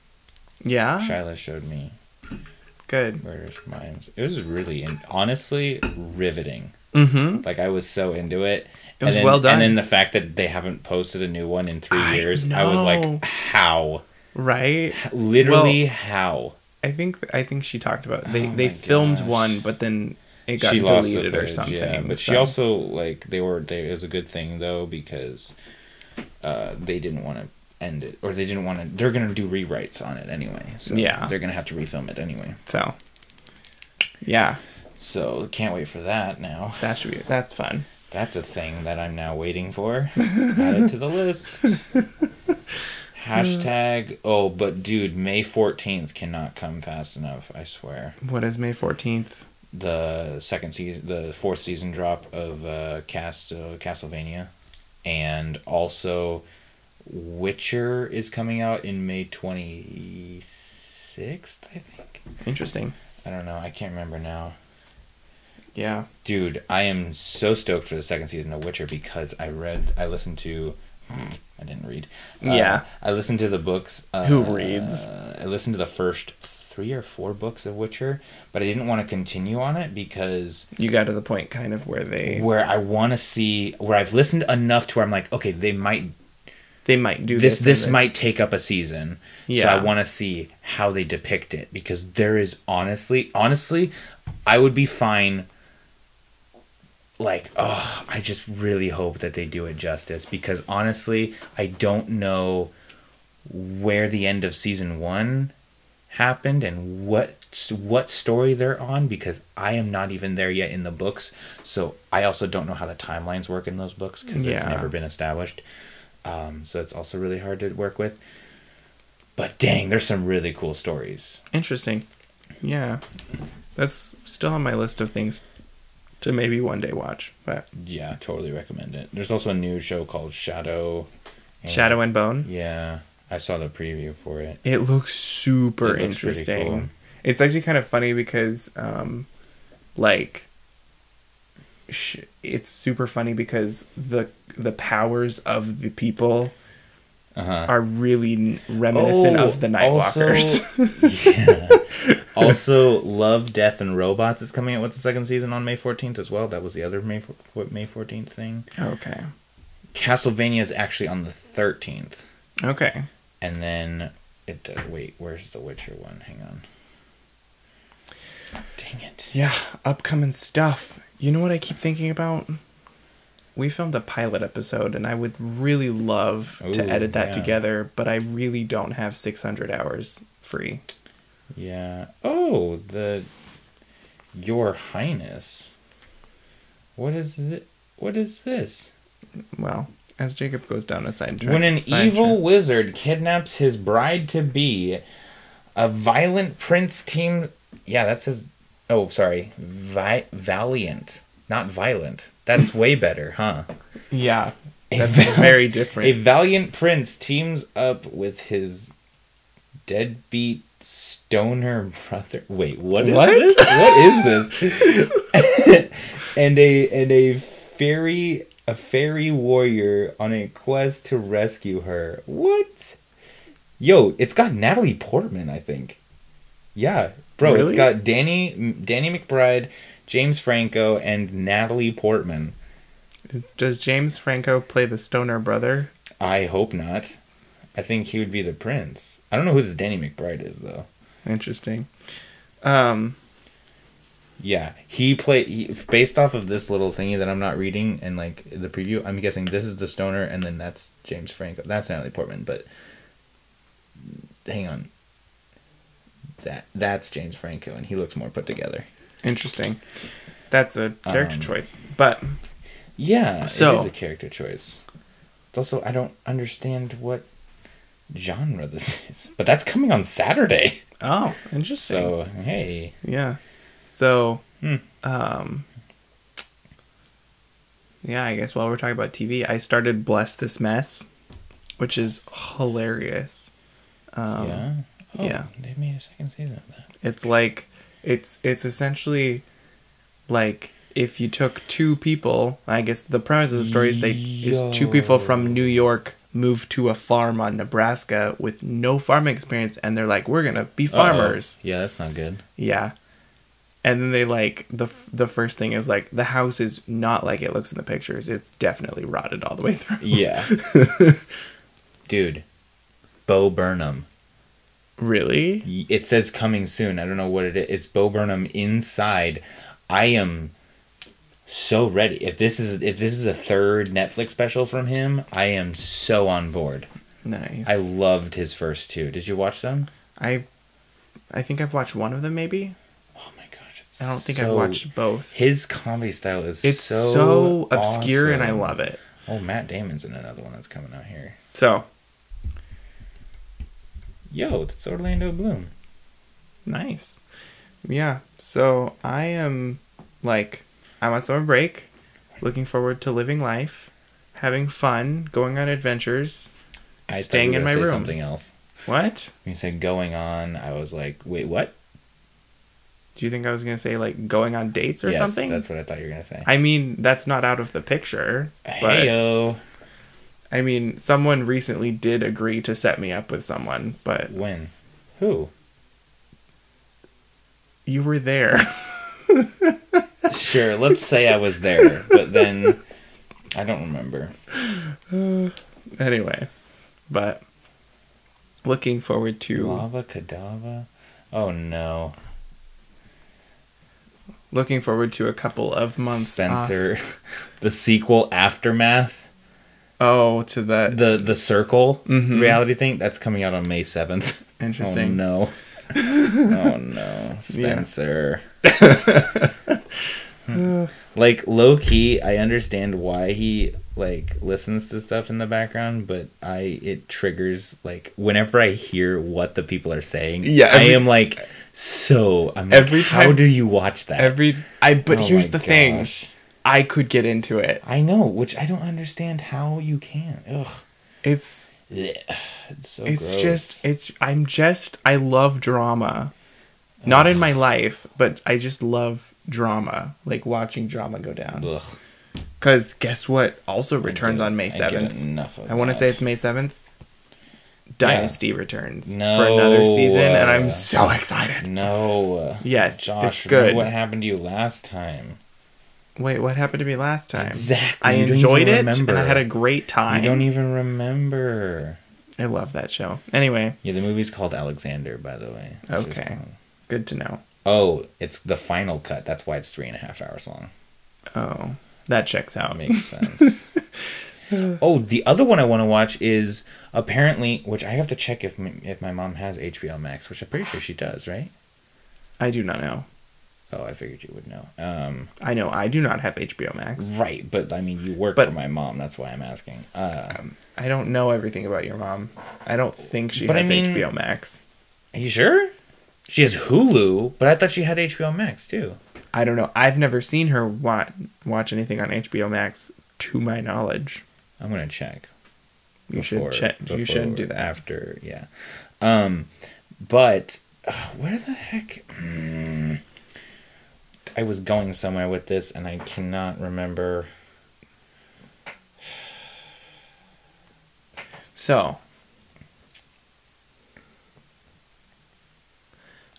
yeah, Shyla showed me good. Murderous Minds. It was really, in- honestly, riveting. Mm-hmm. Like I was so into it. It was and then, well done. And then the fact that they haven't posted a new one in three I years, I was like, how? Right. Literally, how? I think I think she talked about they Oh they filmed gosh. one, but then it got she lost the deleted or something. Yeah, but she also like they were. They, it was a good thing though because uh, they didn't want to end it, or they didn't want to. They're gonna do rewrites on it anyway. So Yeah. they're gonna have to refilm it anyway. so. Yeah, So can't wait for that now. that should be that's fun. That's a thing that I'm now waiting for. Add it to the list. *laughs* Hashtag. Oh, but dude, May 14th cannot come fast enough. I swear. What is May fourteenth? The second season, the fourth season drop of uh, Cast uh, Castlevania, and also Witcher is coming out in May 26th. I think. Interesting. I don't know. I can't remember now. Yeah. Dude, I am so stoked for the second season of Witcher because I read, I listened to, I didn't read. Uh, Yeah. I listened to the books. Uh, Who reads? I listened to the first three or four books of Witcher, but I didn't want to continue on it because You got to the point kind of where they where I want to see, where I've listened enough to where I'm like, okay, they might, they might do this, this. this might take up a season. So Yeah. I want to see how they depict it because there is honestly, honestly, I would be fine like oh i just really hope that they do it justice because honestly i don't know where the end of season one happened and what what story they're on because i am not even there yet in the books. So i also don't know how the timelines work in those books because it's never been established. Um, so it's also really hard to work with. But dang there's some really cool stories. Interesting. Yeah. That's still on my list of things to maybe one day watch. But yeah totally recommend it there's also a new show called shadow Shadow and Bone. Yeah, I saw the preview for it. It looks super It looks interesting. cool. It's actually kind of funny because, um, like, sh- it's super funny because the the powers of the people Uh-huh. are really reminiscent of the Nightwalkers. yeah. *laughs* Also, Love, Death, and Robots is coming out with the second season on May 14th as well. That was the other May May 14th thing. okay. Castlevania is actually on the 13th. Okay. And then, it uh, wait, where's the Witcher one? Hang on. Dang it. Yeah, upcoming stuff. You know what I keep thinking about? We filmed a pilot episode, and I would really love to edit that yeah. together, but I really don't have 600 hours free. Yeah. Oh, the Your Highness. What is it? What is this? Well, as Jacob goes down a side track. When an evil track- wizard kidnaps his bride to be, a violent prince team. Yeah, that says. Oh, sorry. Vi- valiant, not violent. That's way better, huh? Yeah, that's *laughs* very different. A valiant prince teams up with his deadbeat stoner brother. Wait, what is What? this? What is this? *laughs* and a and a fairy a fairy warrior on a quest to rescue her. What? Yo, it's got Natalie Portman, I think. Yeah, bro, Really? it's got Danny Danny McBride, James Franco, and Natalie Portman. Is- Does James Franco play the stoner brother? I hope not. I think he would be the prince. I don't know who this Danny McBride is though. Interesting. Um, Yeah, he played based off of this little thingy that I'm not reading and like the preview. I'm guessing this is the stoner, and then that's James Franco. That's Natalie Portman, but hang on, that that's James Franco, and he looks more put together. Interesting. That's a character Um, choice, but Yeah, So- it is a character choice. It's also I don't understand what genre this *laughs* is, but that's coming on Saturday. oh, interesting. So hey, Yeah. So, Hmm. um, yeah, I guess while we're talking about TV, I started Bless This Mess, which is hilarious. Um, yeah, oh, yeah. they made a second season of that. It's like, it's, it's essentially like if you took two people, I guess the premise of the story is they, is two people from New York moved to a farm on Nebraska with no farming experience and they're like, we're going to be farmers. Uh-oh. Yeah, that's not good. Yeah. And then they like the the first thing is like the house is not like it looks in the pictures. It's definitely rotted all the way through. Yeah, *laughs* dude, Bo Burnham. Really? It says coming soon. I don't know what it is. It's Bo Burnham inside. I am so ready. If this is if this is a third Netflix special from him, I am so on board. Nice. I loved his first two. Did you watch them? I, I think I've watched one of them maybe. Oh my gosh! I don't think I've watched both. His comedy style is It's so, so, obscure and I love it. Oh, Matt Damon's in another one that's coming out here. So, Yo, that's Orlando Bloom. nice. Yeah. So, I am like I'm on summer break, looking forward to living life, having fun, going on adventures, I staying you in my gonna room. Something else. What? When you said going on, I was like, wait, what? Do you think I was going to say like going on dates or yes, something? that's what I thought you were gonna say. I mean, that's not out of the picture. But Heyo. I mean, someone recently did agree to set me up with someone, but When? Who? you were there. *laughs* Sure, let's say I was there, but then I don't remember. *sighs* anyway, but looking forward to Lava Kadava? Oh no. looking forward to a couple of months off. Spencer. *laughs* the sequel Aftermath. Oh, to that The the circle Mhm. reality thing. That's coming out on May seventh. Oh interesting. no. oh no. *laughs* Spencer. *laughs* like low key, I understand why he like listens to stuff in the background, but I it triggers like whenever I hear what the people are saying. Yeah, I am like so. I'm like, Every how time- do you watch that? Every I but Oh here's the thing. I could get into it. I know, which I don't understand how you can. Ugh. It's It's so it's gross. just it's I'm just I love drama. Not in my life, but I just love drama. Like watching drama go down. Ugh. Cuz guess what also returns on May 7th. enough of I want to say it's May 7th. Dynasty returns No, for another season and uh, I'm so *laughs* excited. No. Yes, Josh, it's good. what happened to you last time? Wait, what happened to me last time? Exactly. I You enjoyed it and. I had a great time. I don't even remember. I love that show. Anyway, Yeah, the movie's called Alexander, by the way. Okay. good to know. Oh, it's the final cut. That's why it's three and a half hours long. Oh, that checks out. Makes sense. *laughs* oh, the other one I want to watch is apparently, which I have to check if my, if my mom has HBO Max, which I'm pretty sure she does, right? I do not know. Oh, I figured you would know. Um, I know I do not have HBO Max. right, but I mean, you work But- for my mom. That's why I'm asking. Uh, Um, I don't know everything about your mom. I don't think she But I has mean- HBO Max. are you sure? She has Hulu, but I thought she had HBO Max too. I don't know. I've never seen her watch watch anything on HBO Max, to my knowledge. I'm gonna check. You should check. You before- should do that. after. Yeah. Um, but uh, where the heck? Hmm. I was going somewhere with this, and I cannot remember. So,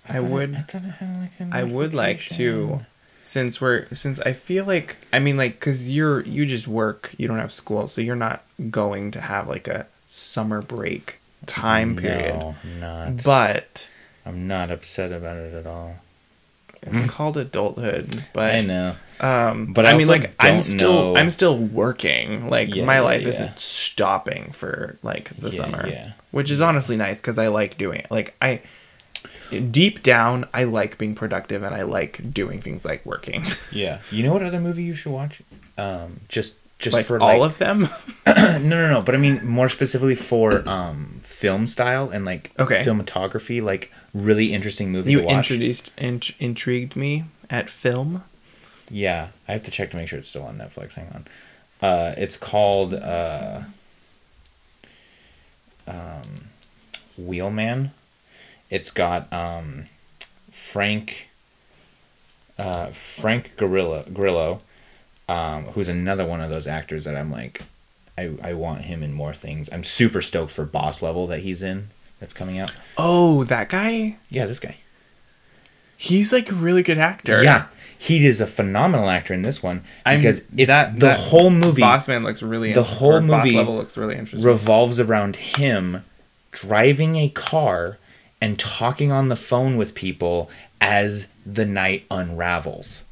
I it- would I, thought had like I would like to since we're since I feel like I mean like cuz you're you just work, you don't have school, so you're not going to have like a summer break time period. No, I'm not. But I'm not upset about it at all. It's called adulthood, but I know. Um, But I I, mean, like, I'm still, know- I'm still working. Like, Yeah, my life yeah. isn't stopping for like the summer, yeah. which is honestly nice because I like doing it. Like, I deep down, I like being productive and I like doing things like working. *laughs* Yeah. You know what other movie you should watch? Um, just just like for all like, of them. *clears throat* no, no, no. But I mean more specifically for um film style and like Okay. cinematography, like really interesting movie you to watch. introduced, int- intrigued me at film. Yeah, I have to check to make sure it's still on Netflix. Hang on. Uh, it's called uh, um, Wheelman. It's got um, Frank uh, Frank Grillo, Grillo um, who's another one of those actors that I'm like, I, I want him in more things. I'm super stoked for Boss Level that he's in. That's coming out. Oh, that guy. Yeah, this guy. He's like a really good actor. Yeah, he is a phenomenal actor in this one I'm- because it, that- the that whole movie Bossman looks really. the whole Boss movie level looks really interesting. revolves around him driving a car and talking on the phone with people as the night unravels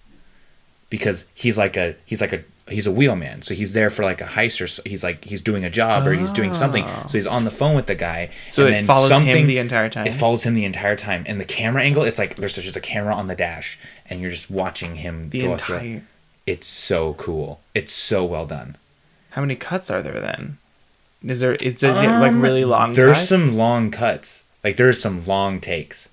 because he's like a he's like a he's a wheelman so he's there for like a heist or s- he's like he's doing a job or he's doing something Oh. so he's on the phone with the guy so and it then follows him the entire time. it follows him the entire time and the camera angle it's like there's just a camera on the dash and you're just watching him the go through- entire. it's so cool it's so well done How many cuts are there then? Is there is does he have, like Um, really long? There's cuts? some long cuts. Like there's some long takes.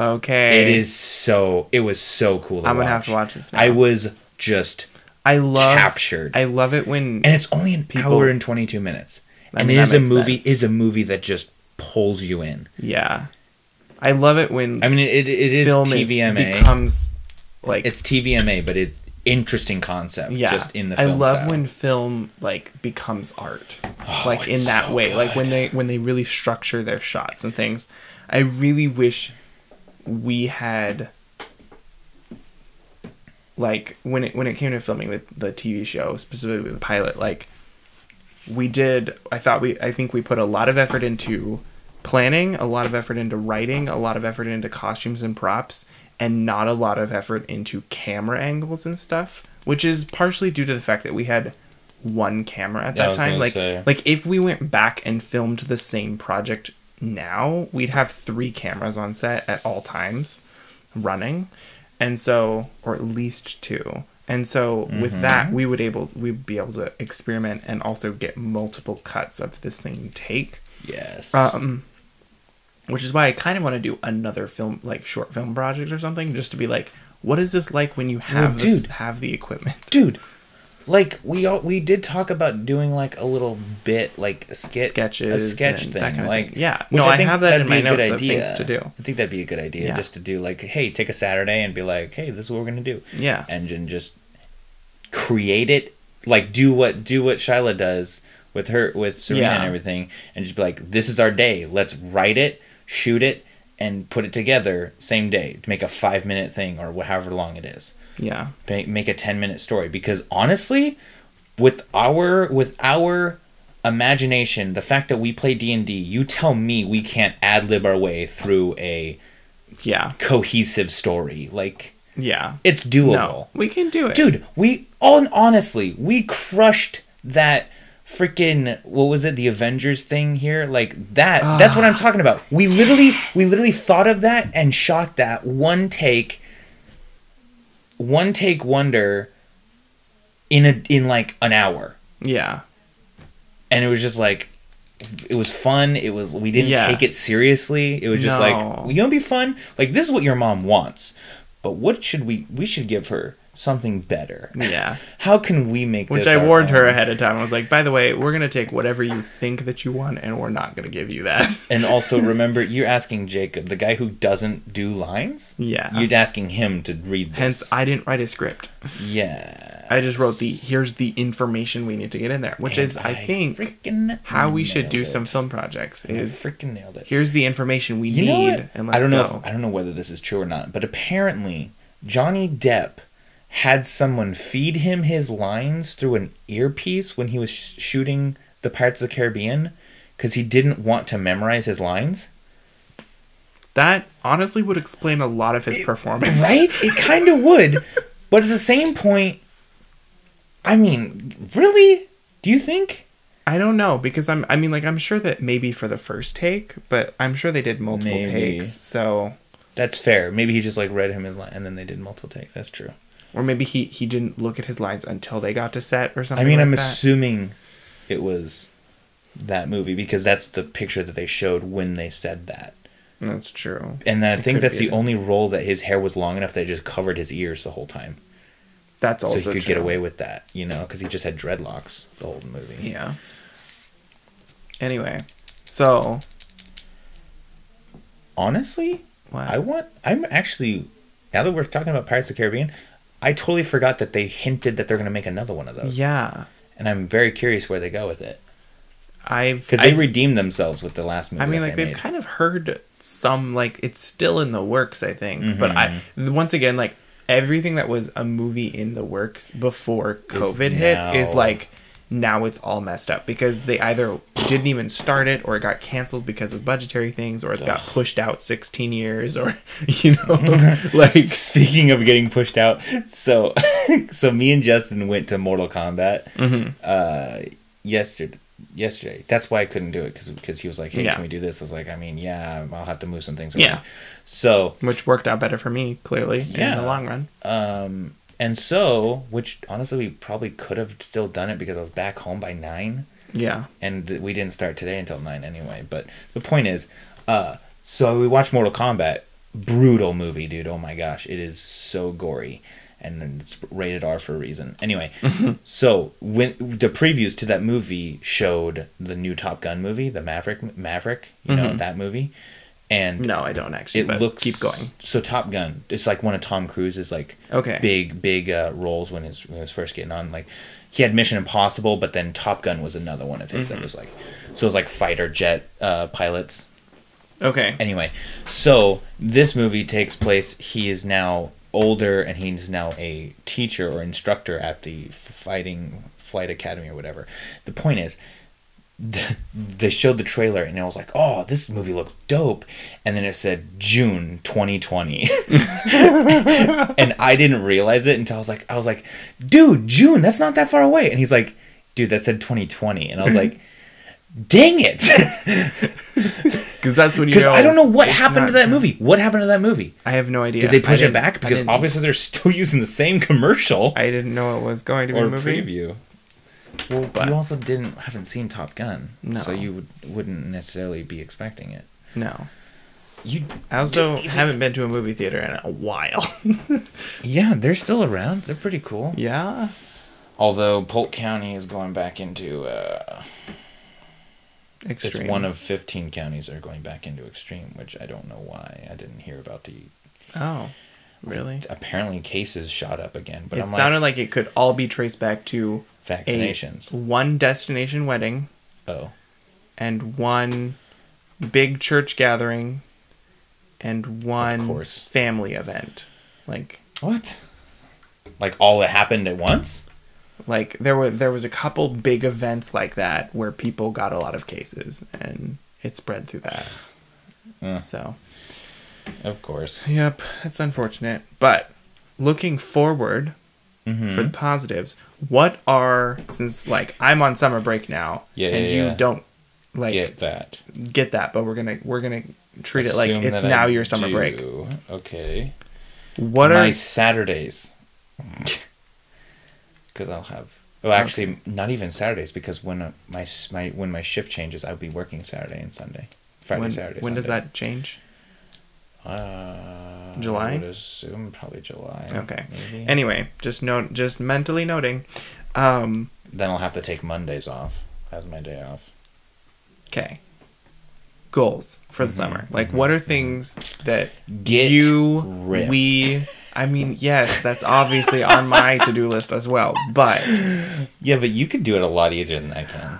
Okay. It is so. It was so cool. To I'm gonna watch. have to watch this now. I was just, I love captured. I love it when and it's only an People- hour and 22 minutes, I and mean, it is a movie. sense. Is a movie that just pulls you in. yeah. I love it when I mean, it, it is film is- TVMA. becomes like it's TVMA, but it interesting concept. yeah. just in the. I love style. when film like becomes art, Oh, like in that so way, like when they when they really structure their shots and things. I really wish we had like when it when it came to filming the the TV show, specifically the pilot, like we did I thought we I think we put a lot of effort into planning, a lot of effort into writing, a lot of effort into costumes and props, and not a lot of effort into camera angles and stuff, which is partially due to the fact that we had one camera at Yeah, that time. Like say. like if we went back and filmed the same project now, we'd have three cameras on set at all times running. And so or at least two. And so with that we would able we'd be able to experiment and also get multiple cuts of the same take. Yes. Um which is why I kind of want to do another film like short film project or something just to be like what is this like when you have Well, this, have the equipment? dude like we all we did talk about doing like a little bit like a skit Sketches a sketch thing that kind of like thing. Yeah. which No, I think have that that'd in be my a good notes of idea. things to do. i think that'd be a good idea Yeah. just to do like hey take a saturday and be like hey this is what we're gonna do Yeah. and then just create it like do what do what Shyla does with her with Serena and everything and just be like this is our day let's write it shoot it and put it together same day to make a five minute thing or however long it is Yeah. make, make a 10 minute story because honestly with our with our imagination the fact that we play d&d you tell me we can't ad lib our way through a Yeah. cohesive story like Yeah. it's doable No, we can do it. dude we all honestly we crushed that freaking what was it the avengers thing here like that that's what i'm ah, talking about we literally we literally thought of that and shot that one take one take wonder in a in like an hour Yeah. and it was just like it was fun it was we didn't Yeah. take it seriously it was just No. like you know be fun like this is what your mom wants but what should we we should give her something better Yeah. *laughs* how can we make this? Which I warned her ahead of time. I was like, by the way, we're gonna take whatever you think that you want, and we're not gonna give you that. *laughs* and also *laughs* remember you're asking jacob the guy who doesn't do lines Yeah. you're asking him to read this Hence, I didn't write a script. yeah I just wrote the here's the information we need to get in there, which And is I, think how we should do it. some film projects I is freaking nailed it. here's the information we You need and let's I don't know. go. If, I don't know whether this is true or not, but apparently Johnny Depp had someone feed him his lines through an earpiece when he was sh- shooting the Pirates of the Caribbean because he didn't want to memorize his lines. that honestly would explain a lot of his performance. Right? It kind of would, *laughs* but at the same point, I mean, really? Do you think? I don't know because I'm I mean like I'm sure that maybe for the first take, but I'm sure they did multiple Maybe. takes. So That's fair. Maybe he just like read him his line and then they did multiple takes. That's true. Or maybe he he didn't look at his lines until they got to set or something. I mean, like I'm that. assuming it was that movie because that's the picture that they showed when they said that. That's true. And then I It think that's the that. only role that his hair was long enough that it just covered his ears the whole time. That's also so he could true. get away with that, you know, because he just had dreadlocks the whole movie. Yeah. Anyway, so Honestly, what? I want. I'm actually now that we're talking about Pirates of the Caribbean, I totally forgot that they hinted that they're going to make another one of those. yeah, and I'm very curious where they go with it I've because they redeemed themselves with the last movie. I mean, like they they've made. kind of heard some like it's still in the works. I think, but I Mm-hmm. once again like everything that was a movie in the works before COVID hit is like now it's all messed up because they either didn't even start it or it got canceled because of budgetary things or it got pushed out 16 years or *laughs* you know *laughs* like Speaking of getting pushed out, so *laughs* so me and Justin went to Mortal Kombat Mm-hmm. uh, yesterday. Yesterday, that's why I couldn't do it because he was like, "Hey, Yeah. can we do this?" I was like, "I mean, yeah, I'll have to move some things." Around. Yeah. So, which worked out better for me clearly in the long run. um, and so, which honestly, we probably could have still done it because I was back home by nine. Yeah. and th- we didn't start today until nine anyway. But the point is, uh, so we watched Mortal Kombat. Brutal movie, dude. Oh my gosh, it is so gory, and it's rated R for a reason. Anyway, *laughs* so when the previews to that movie showed the new Top Gun movie, the Maverick, Maverick, you know Mhm. that movie, and No, I don't actually. it but looks keep going. So Top Gun, it's like one of Tom Cruise's like Okay. big big uh, roles when his when he was first getting on. Like he had Mission Impossible, but then Top Gun was another one of his Mm-hmm. that was like so it was like fighter jet uh, pilots. Okay. Anyway, so this movie takes place. He is now older, and he's now a teacher or instructor at the fighting flight academy or whatever. The point is, they showed the trailer, and I was like, "Oh, this movie looks dope," and then it said June 2020, *laughs* and I didn't realize it until I was like, "I was like, dude, June, that's not that far away," and he's like, "Dude, that said 2020," and I was like. *laughs* Dang it! *laughs* Because that's when you Because. I don't know what happened to that movie. What happened to that movie? I have no idea. Did they push it back? Because obviously they're still using the same commercial I didn't know it was going to be or a movie. preview. Well, But- you also didn't haven't seen Top Gun, No. so you would, wouldn't necessarily be expecting it. No. You, I also even- haven't been to a movie theater in a while. *laughs* yeah, they're still around. They're pretty cool. yeah. Although Polk County is going back into, uh, Extreme. it's one of fifteen counties that are going back into extreme, which I don't know why. I didn't hear about the. Oh, really? Apparently, cases shot up again, but it I'm sounded like like it could all be traced back to vaccinations. one destination wedding Oh, and one big church gathering and one family event. Like what? Like all that happened at once? like there were there was a couple big events like that where people got a lot of cases and it spread through that. *sighs* Uh, So of course. Yep, it's unfortunate. But looking forward Mm-hmm. for the positives, what are since like I'm on summer break now Yeah, and yeah, you yeah. don't like Get that, get, that. but we're gonna we're gonna treat it like it's now I your summer break. Okay. What my are Saturdays? *laughs* Because I'll have. Oh, actually, not even Saturdays. Because when uh, my my when my shift changes, I'll be working Saturday and Sunday. Friday, when, Saturday. when does that change? Uh, July? I would assume probably July. Okay. Maybe. Anyway, just note just mentally noting. Um then I'll have to take Mondays off as my day off. okay. Goals for the Mhm, summer. Like mhm, what are mhm. things that Get you ripped. we I mean, yes, that's obviously on my *laughs* to-do list as well. But Yeah, but you could do it a lot easier than I can.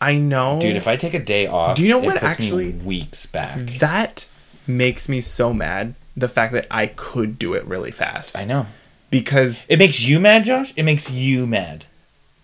I know, Dude, if I take a day off, Do you know what actually- weeks back. that makes me so mad. The fact that I could do it really fast I know. because It makes you mad, Josh? It makes you mad.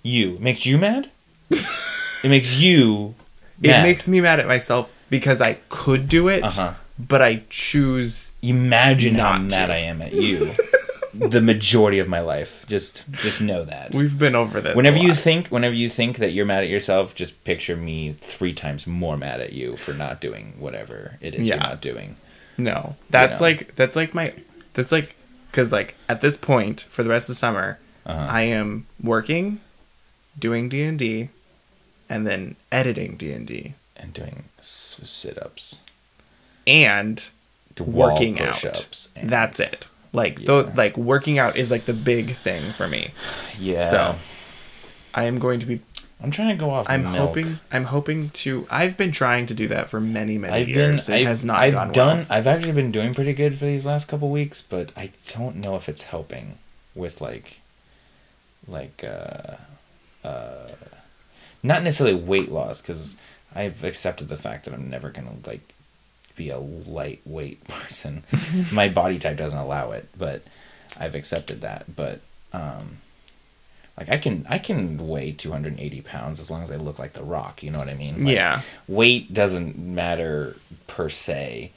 You. It makes you mad? it makes *laughs* you it makes me mad at myself because I could do it, Uh-huh. but I choose. Imagine how mad to. I am at you. *laughs* the majority of my life. Just just know that. We've been over this. Whenever you think whenever you think that you're mad at yourself, just picture me three times more mad at you for not doing whatever it is Yeah. you're not doing. No, that's know. like that's like my that's like because like at this point for the rest of the summer, Uh-huh. I am working, doing D and D, and then editing D and doing sit-ups, and working out. That's it. Like Yeah. though, like working out is like the big thing for me. Yeah. So I am going to be. I'm trying to go off. I'm milk. hoping. I'm hoping to. I've been trying to do that for many many I've been. years. it I've, has not I've gone done. well. I've actually been doing pretty good for these last couple weeks, but I don't know if it's helping with like, like, uh, uh, not necessarily weight loss because I've accepted the fact that I'm never gonna like be a lightweight *laughs* person. My body type doesn't allow it, but I've accepted that. But um, like I can I can weigh 280 pounds as long as I look like the Rock. You know what I mean? Like, yeah. weight doesn't matter per se.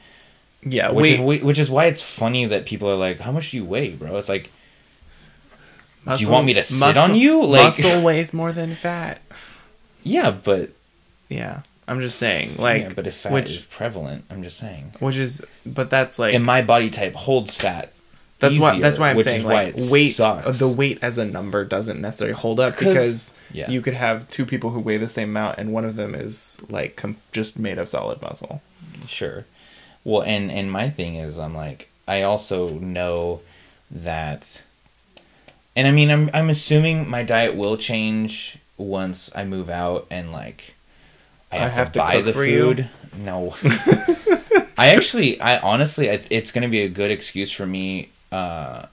Yeah. Which Wait. is which is why it's funny that people are like, "How much do you weigh, bro?" It's like, do you want me to sit on you? Like- muscle *laughs* weighs more than fat. yeah, but Yeah, I'm just saying. Like, yeah, but if fat which is prevalent, I'm just saying. which is, but that's like and my body type holds fat. that's why that's why I'm saying like weight. sucks. The weight as a number doesn't necessarily hold up because yeah. you could have two people who weigh the same amount and one of them is like com- just made of solid muscle. Sure. Well, and and my thing is, I'm like, I also know that, and I mean, I'm I'm assuming my diet will change once I move out and like, I I have, have to, to buy cook the for you? food. No. *laughs* I actually, I honestly, I, it's gonna be a good excuse for me uh,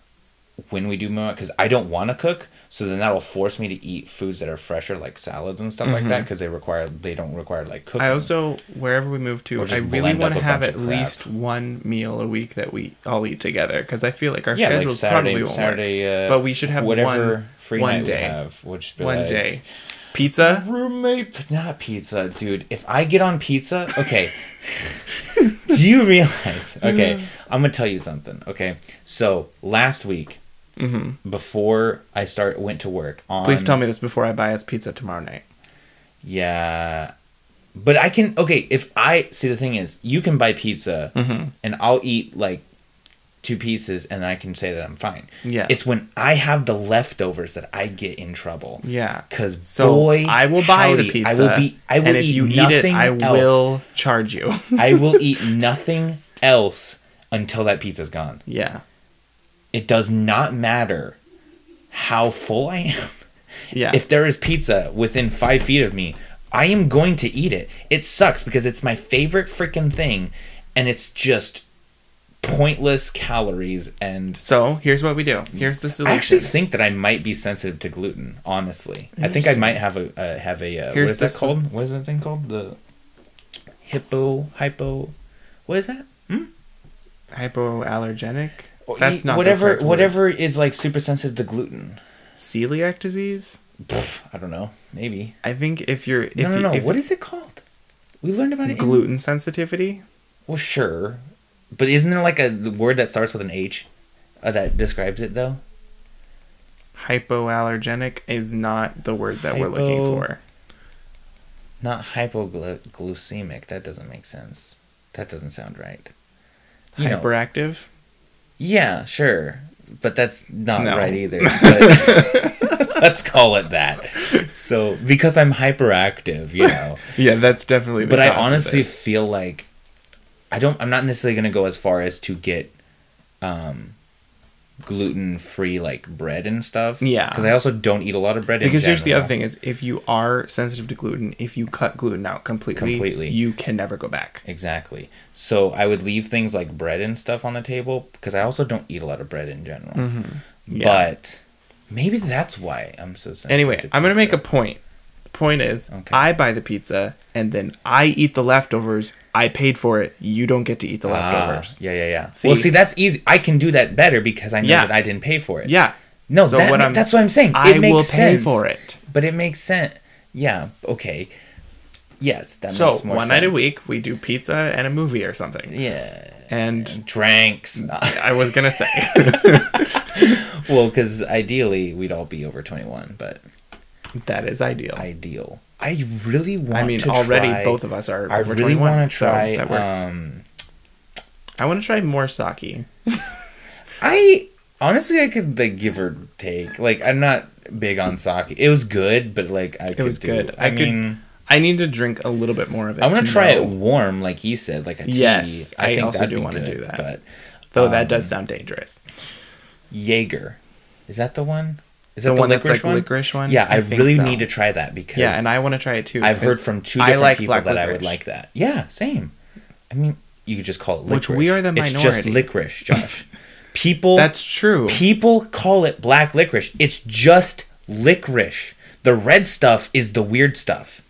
when we do move because I don't want to cook. So then that'll force me to eat foods that are fresher, like salads and stuff like that, because they require they don't require like cooking. Mm-hmm. I also wherever we move to, I really want to have at least one meal a week that we all eat together because I feel like our yeah, like schedules Saturday, probably won't Saturday. Uh, But we should have whatever one- free one day. we have, which be. One like, day, pizza. roommate, not pizza, dude. If I get on pizza, okay. *laughs* Do you realize? Okay, I'm gonna tell you something. Okay, so last week hmm before I start went to work on. Please tell me this before I buy us pizza tomorrow night. Yeah, but I can. Okay, if I see the thing is, you can buy pizza Mhm. and I'll eat like two pieces and I can say that I'm fine. Yeah. It's when I have the leftovers that I get in trouble. Yeah. Cause So boy, I will buy howdy, the pizza. I will be. I will and if eat you eat nothing it, I else. will charge you. I will *laughs* eat nothing else until that pizza's gone. yeah. It does not matter how full I am. Yeah. If there is pizza within five feet of me, I am going to eat it. It sucks because it's my favorite freaking thing, and it's just pointless calories. And so here's what we do. Here's the solution I actually think that I might be sensitive to gluten. Honestly, I think I might have a uh, have a uh, what Here's is that called? What is that thing called? The hippo hypo. What is that? Hmm? Hypoallergenic. That's not whatever. whatever is like super sensitive to gluten. Celiac disease. Pff, I don't know. Maybe. I think if you're if no, no, no. What is it called? We learned about it. in- gluten sensitivity. Well, sure, but isn't there like a word that starts with an H uh, that describes it though? Hypoallergenic is not the word that we're looking for. Not hypoglycemic. That doesn't make sense. That doesn't sound right. You know. Hyperactive. Yeah, sure, but that's not No. right either. *laughs* But let's call it that. So because I'm hyperactive, you know. *laughs* Yeah, that's definitely. The but I honestly feel like I don't. I'm not necessarily going to go as far as to get um, gluten free like bread and stuff. Yeah. Because I also don't eat a lot of bread. in Because here's the other thing: is if you are sensitive to gluten, if you cut gluten out completely, Completely. you can never go back. Exactly. So I would leave things like bread and stuff on the table because I also don't eat a lot of bread in general. Mm-hmm. Yeah. But maybe that's why I'm so sensitive. Anyway, I'm gonna make a point. Point is, Okay. I buy the pizza and then I eat the leftovers. I paid for it. You don't get to eat the Ah, leftovers. yeah, yeah, yeah. See? well, see, that's easy. I can do that better because I know Yeah. that I didn't pay for it. Yeah. No, So that, what that's what I'm saying. It I makes will sense. pay for it. But it makes sense. Yeah. Okay. Yes, that So makes more one night a week we do pizza and a movie or something. Yeah. And Drinks. *laughs* I was gonna say, *laughs* well, because ideally we'd all be over 21, but that is ideal. I, ideal. I really want. mean, to already try- both of us are I really want to so try. that works. um, I want to try more sake. *laughs* I honestly, I could like give or take. Like, I'm not big on sake. It was good, but like, I could it was do- good. I, I could- mean, I need to drink a little bit more of it. I want to to try know. it warm, like he said, like a tea. Yes, I think also do be wanna do that. But Though that um, does sound dangerous. Jaeger, is that the one? Is The that the, one that's licorice like one? licorice one. Yeah, I, think really so. need to try that because Yeah, and I want to try it too. I've heard from two different like people that I would like that. Yeah, same. I mean, you could just call it Which licorice. we are the minority. It's just licorice, Josh. *laughs* People That's true. people call it black licorice. It's just licorice. The red stuff is the weird stuff.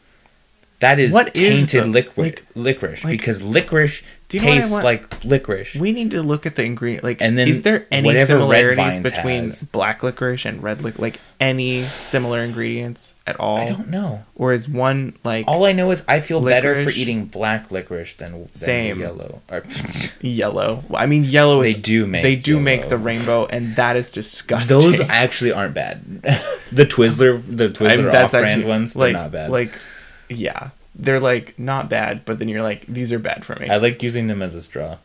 That is What is tainted the- liquid like- licorice like- because licorice Do you tastes like licorice. We need to look at the ingredient. Like, And then is there any whatever Red similarities Vines between has. black licorice and red licorice? Like, any similar ingredients at all? I don't know. Or is one like All I know is I feel better for Licorice. eating black licorice than, than Same. yellow. Or, *laughs* yellow? I mean, yellow is They do make they do make yellow. the rainbow, and that is disgusting. those actually aren't bad. *laughs* the Twizzler, the Twizzler I'm- that's off-brand actually ones, they're not bad. like yeah, they're like not bad, but then you're like these are bad for me. I like using them as a straw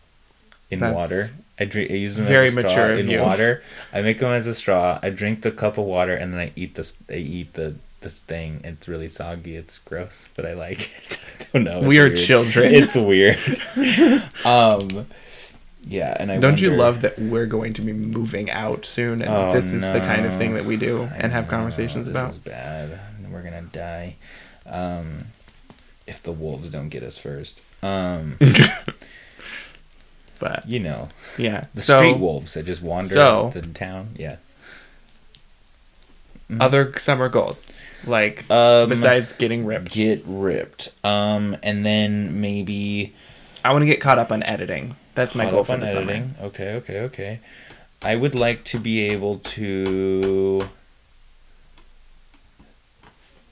in That's water. I drink. I use them very as a straw mature in you. water. I make them as a straw. I drink the cup of water and then I eat this. I eat the this thing. It's really soggy. It's gross, but I like it. *laughs* I don't know. it's we are weird. children. It's weird. *laughs* um, yeah, and I Don't you love that we're going to be moving out soon, and Oh, this is the kind of thing that we do I and have know, conversations this about? is bad. We're gonna die. Um, if the wolves don't get us first. Um, *laughs* But you know. yeah, The so street wolves that just wander so- the town. Yeah. other summer goals, like Um, besides getting ripped, get ripped. Um, and then maybe I want to get caught up on editing. That's my goal for the summer. Okay, okay, okay. I would like to be able to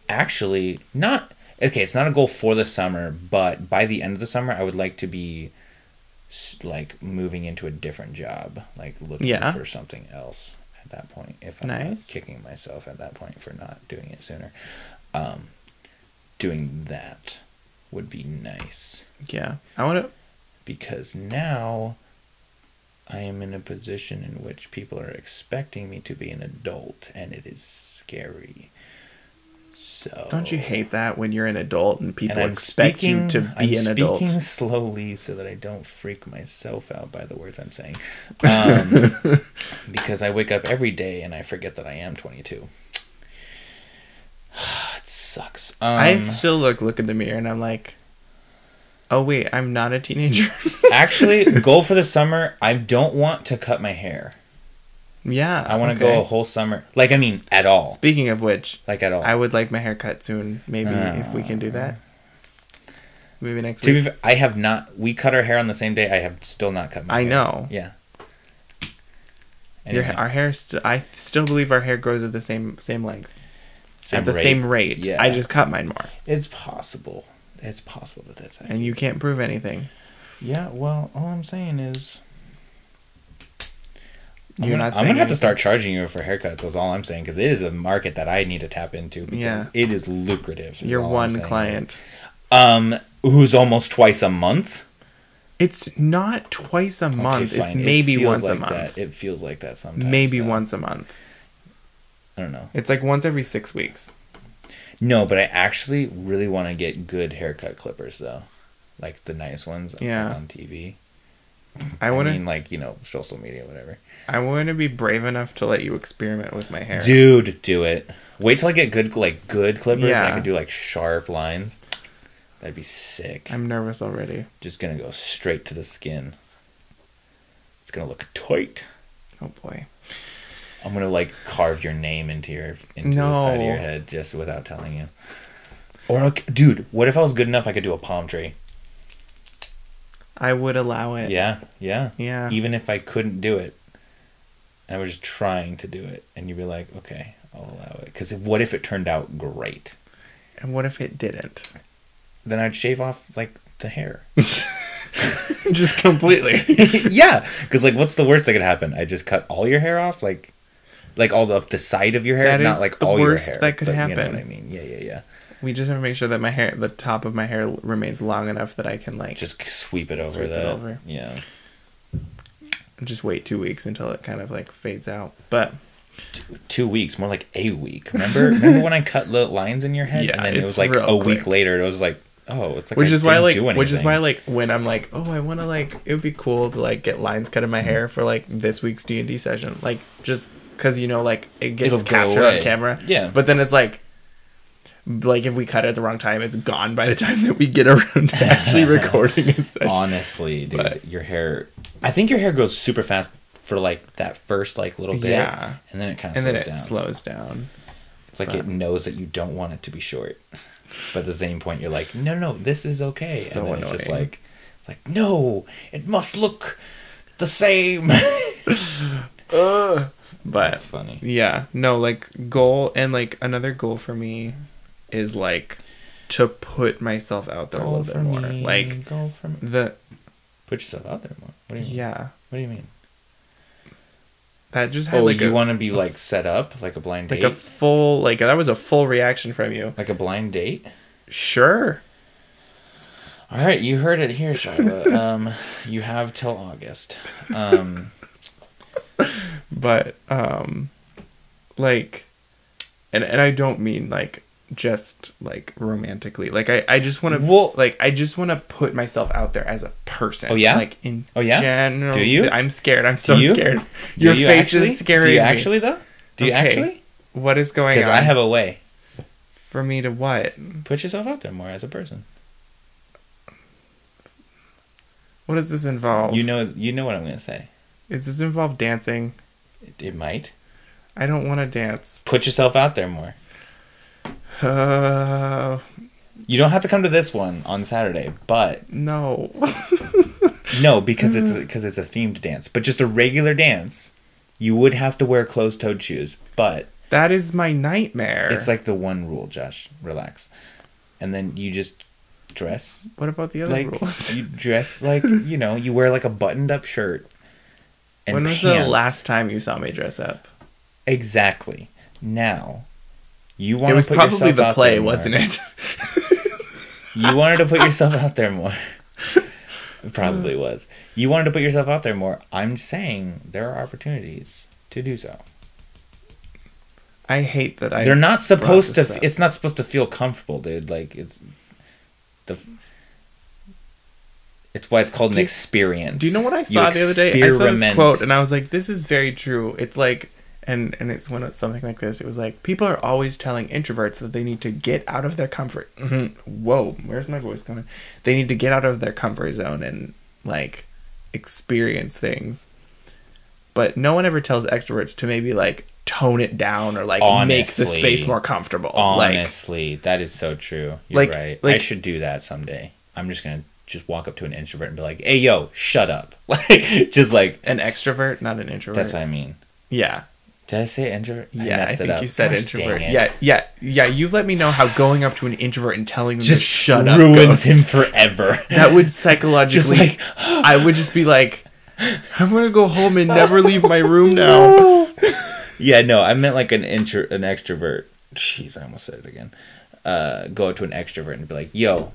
actually not okay. It's not a goal for the summer, but by the end of the summer, I would like to be like moving into a different job, like looking Yeah. for something else at that point. If I'm Nice. not kicking myself at that point for not doing it sooner, um, doing that would be nice Yeah, I want to. because now I am in a position in which people are expecting me to be an adult and it is scary. So Don't you hate that when you're an adult and people and I'm expect you to I'm be an adult? speaking slowly so that I don't freak myself out by the words I'm saying. *laughs* Um, because I wake up every day and I forget that I am 22. *sighs* it sucks. Um, I still look look in the mirror and I'm like, oh wait, I'm not a teenager. actually *laughs* goal for the summer. I don't want to cut my hair. Yeah, I want to okay. go a whole summer. Like I mean, at all. Speaking of which, Like at all. I would like my hair cut soon. Maybe uh, if we can do that. Maybe next to be, week. fair, I have not. We cut our hair on the same day. I have still not cut my. I hair. know. Yeah. Your, our hair, st- I still believe our hair grows at the same same length, same at the rate. same rate. Yeah. I just cut mine more, It's possible. It's possible that that's. and you can't prove anything. Yeah. Well, all I'm saying is. I'm You're gonna, not I'm gonna have to start charging you for haircuts. That's all I'm saying because it is a market that I need to tap into because Yeah. it is lucrative. Your one saying is. client. Um, who's almost twice a month. It's not twice a month. Okay, it's fine. It maybe once like a month. That. It feels like that sometimes. Maybe so, once a month. I don't know. It's like once every six weeks. No, but I actually really want to get good haircut clippers though, like the nice ones Yeah. on TV. I I want to. mean, like you know, social media, whatever. I want to be brave enough to let you experiment with my hair. Dude, do it. Wait till I get good, like good clippers, and I Yeah. can do like sharp lines. That'd be sick. I'm nervous already. just gonna go straight to the skin. It's gonna look tight. Oh boy. I'm gonna like carve your name into your into the side of your head just without telling you. Or dude, what if I was good enough? I could do a palm tree. I would allow it. Yeah, yeah. Yeah. Even if I couldn't do it, I was just trying to do it, and you'd be like, okay, I'll allow it. Because what if it turned out great? And what if it didn't? Then I'd shave off like the hair. *laughs* Just completely. *laughs* yeah, because like, what's the worst that could happen? I just cut all your hair off, like, like all the the side of your hair, That not like the all worst your hair. that could but You know happen. what I mean? Yeah, yeah, yeah. We just have to make sure that my hair, the top of my hair, remains long enough that I can like just, sweep it over Sweep it that. over. Yeah. just wait two weeks until it kind of like fades out. But Two, two weeks, more like a week. Remember? Remember when I cut the lines in your head, *laughs* Yeah, and then it was like a week later. It was like, oh, it's like which I is why like which is why like when I'm like oh I want to like it would be cool to like get lines cut in my hair mm-hmm. for like this week's D and D session like just because you know like it gets It'll captured on camera Yeah. but then it's like like if we cut it at the wrong time it's gone by the time that we get around to actually *laughs* recording a session Honestly, dude, But- your hair. I think your hair grows super fast for like that first like little bit, Yeah. and then it kind of and slows then it down. slows down It's like it knows that you don't want it to be short, but at the same point, you're like, no, no, this is okay, So and then it's just like, it's like, no, it must look the same. *laughs* but That's funny. yeah no like goal and like another goal for me is like to put myself out there a little bit more like go for me. the Put yourself out there more. What do you mean? yeah What do you mean? that just had Oh, like you want to be like set up like a blind date, like a full like that was a full reaction from you like a blind date. sure All right, you heard it here, Shyla. *laughs* um, you have till August. Um, *laughs* but um like and and i don't mean like just like romantically like i i just want to Well- like i just want to put myself out there as a person Oh, yeah? like in Oh, yeah? general Do you? i'm scared i'm so you? scared your you face actually? is scary. Do you actually though? Do you Okay. actually? what is going on? Because I have a way. for me to what Put yourself out there more as a person. what does this involve You know, you know what I'm gonna say. does this involve dancing It, it might. i don't want to dance Put yourself out there more. Uh You don't have to come to this one on Saturday, but no *laughs* no, because it's because it's a themed dance. But just a regular dance, you would have to wear closed-toed shoes. But that is my nightmare it's like the one rule, Josh. Relax, and then you just dress what about the other like rules you dress like *laughs* you know you wear like a buttoned-up shirt. when was the last time you saw me dress up Exactly. Now, you want It was probably the play, wasn't it? *laughs* You wanted to put yourself out there more. *laughs* It probably was. You wanted to put yourself out there more. I'm saying there are opportunities to do so. I hate that I. They're not supposed to. this f up. It's not supposed to feel comfortable, dude. Like it's the. It's why it's called an Do you- experience. Do you know what I saw the other day? I saw this quote and I was like, "This is very true." It's like, and and it's when it's something like this. It was like people are always telling introverts that they need to get out of their comfort. Mhm. Whoa, where's my voice coming? They need to get out of their comfort zone and like experience things. But no one ever tells extroverts to maybe like tone it down or like make the space more comfortable. Like Honestly, that is so true. You're Like- right. I should do that someday. I'm just gonna just walk up to an introvert and be like, "Hey, yo, shut up!" *laughs* Like, just like an extrovert, not an introvert. That's what I mean. yeah. Did I say introvert? Yeah, I, it think up. you said Gosh, introvert. Yeah, yeah, yeah. You let me know how going up to an introvert and telling them just to shut up ruins him forever. *laughs* That would psychologically. Like- *gasps* I would just be like, I'm gonna go home and never leave my room *laughs* now. *laughs* yeah, no, I meant like an intro, an extrovert. Jeez, I almost said it again. Uh, go up to an extrovert and be like, "Yo,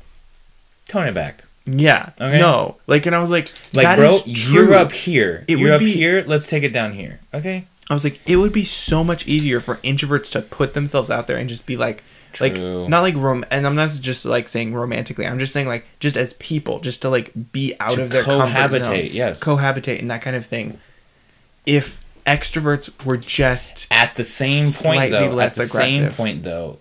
tone it back." Yeah. Okay. No. Like, and I was like, Like, bro, you're up here. It you're up be- here. Let's take it down here. Okay. I was like, it would be so much easier for introverts to put themselves out there and just be like, like not like rom and i'm not just like saying romantically i'm just saying like just as people just to like be out To of their comfort zone cohabitate, yes. cohabitate and that kind of thing if extroverts were just At the same point, though, at the same point, though,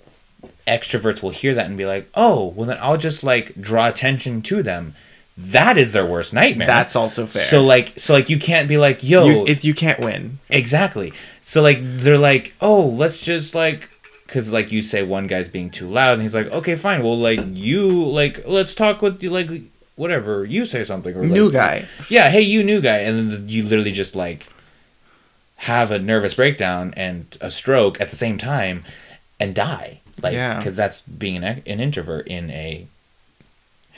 extroverts will hear that and be like, "Oh, well, then I'll just like draw attention to them." That is their worst nightmare. that's also fair So like, so like, you can't be like, "Yo, you, it's you can't win Exactly. So like they're like, oh, let's just like, because like you say one guy's being too loud, and he's like, okay, fine. Well, like you like let's talk with you like whatever you say something or like, new guy Yeah, hey, you new guy, and then you literally just like have a nervous breakdown and a stroke at the same time and die. Like, Yeah. because that's being an, an introvert in a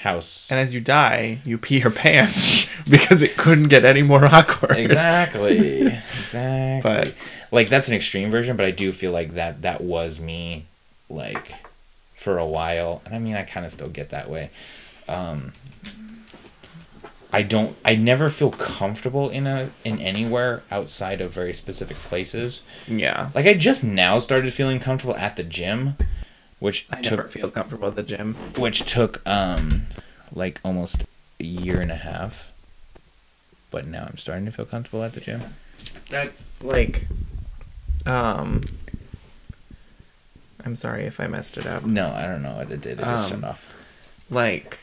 house. and as you die you pee your pants *laughs* because it couldn't get any more awkward. Exactly. *laughs* Exactly. But- like that's an extreme version but i do feel like that that was me like for a while. And i mean i kind of still get that way. Um i don't i never feel comfortable in a in anywhere outside of very specific places. Yeah. Like i just now started feeling comfortable at the gym which i took never feel comfortable at the gym which took um like almost a year and a half but now i'm starting to feel comfortable at the gym That's like, um, I'm sorry if I messed it up. No, I don't know what it did. It just Um, off. Like,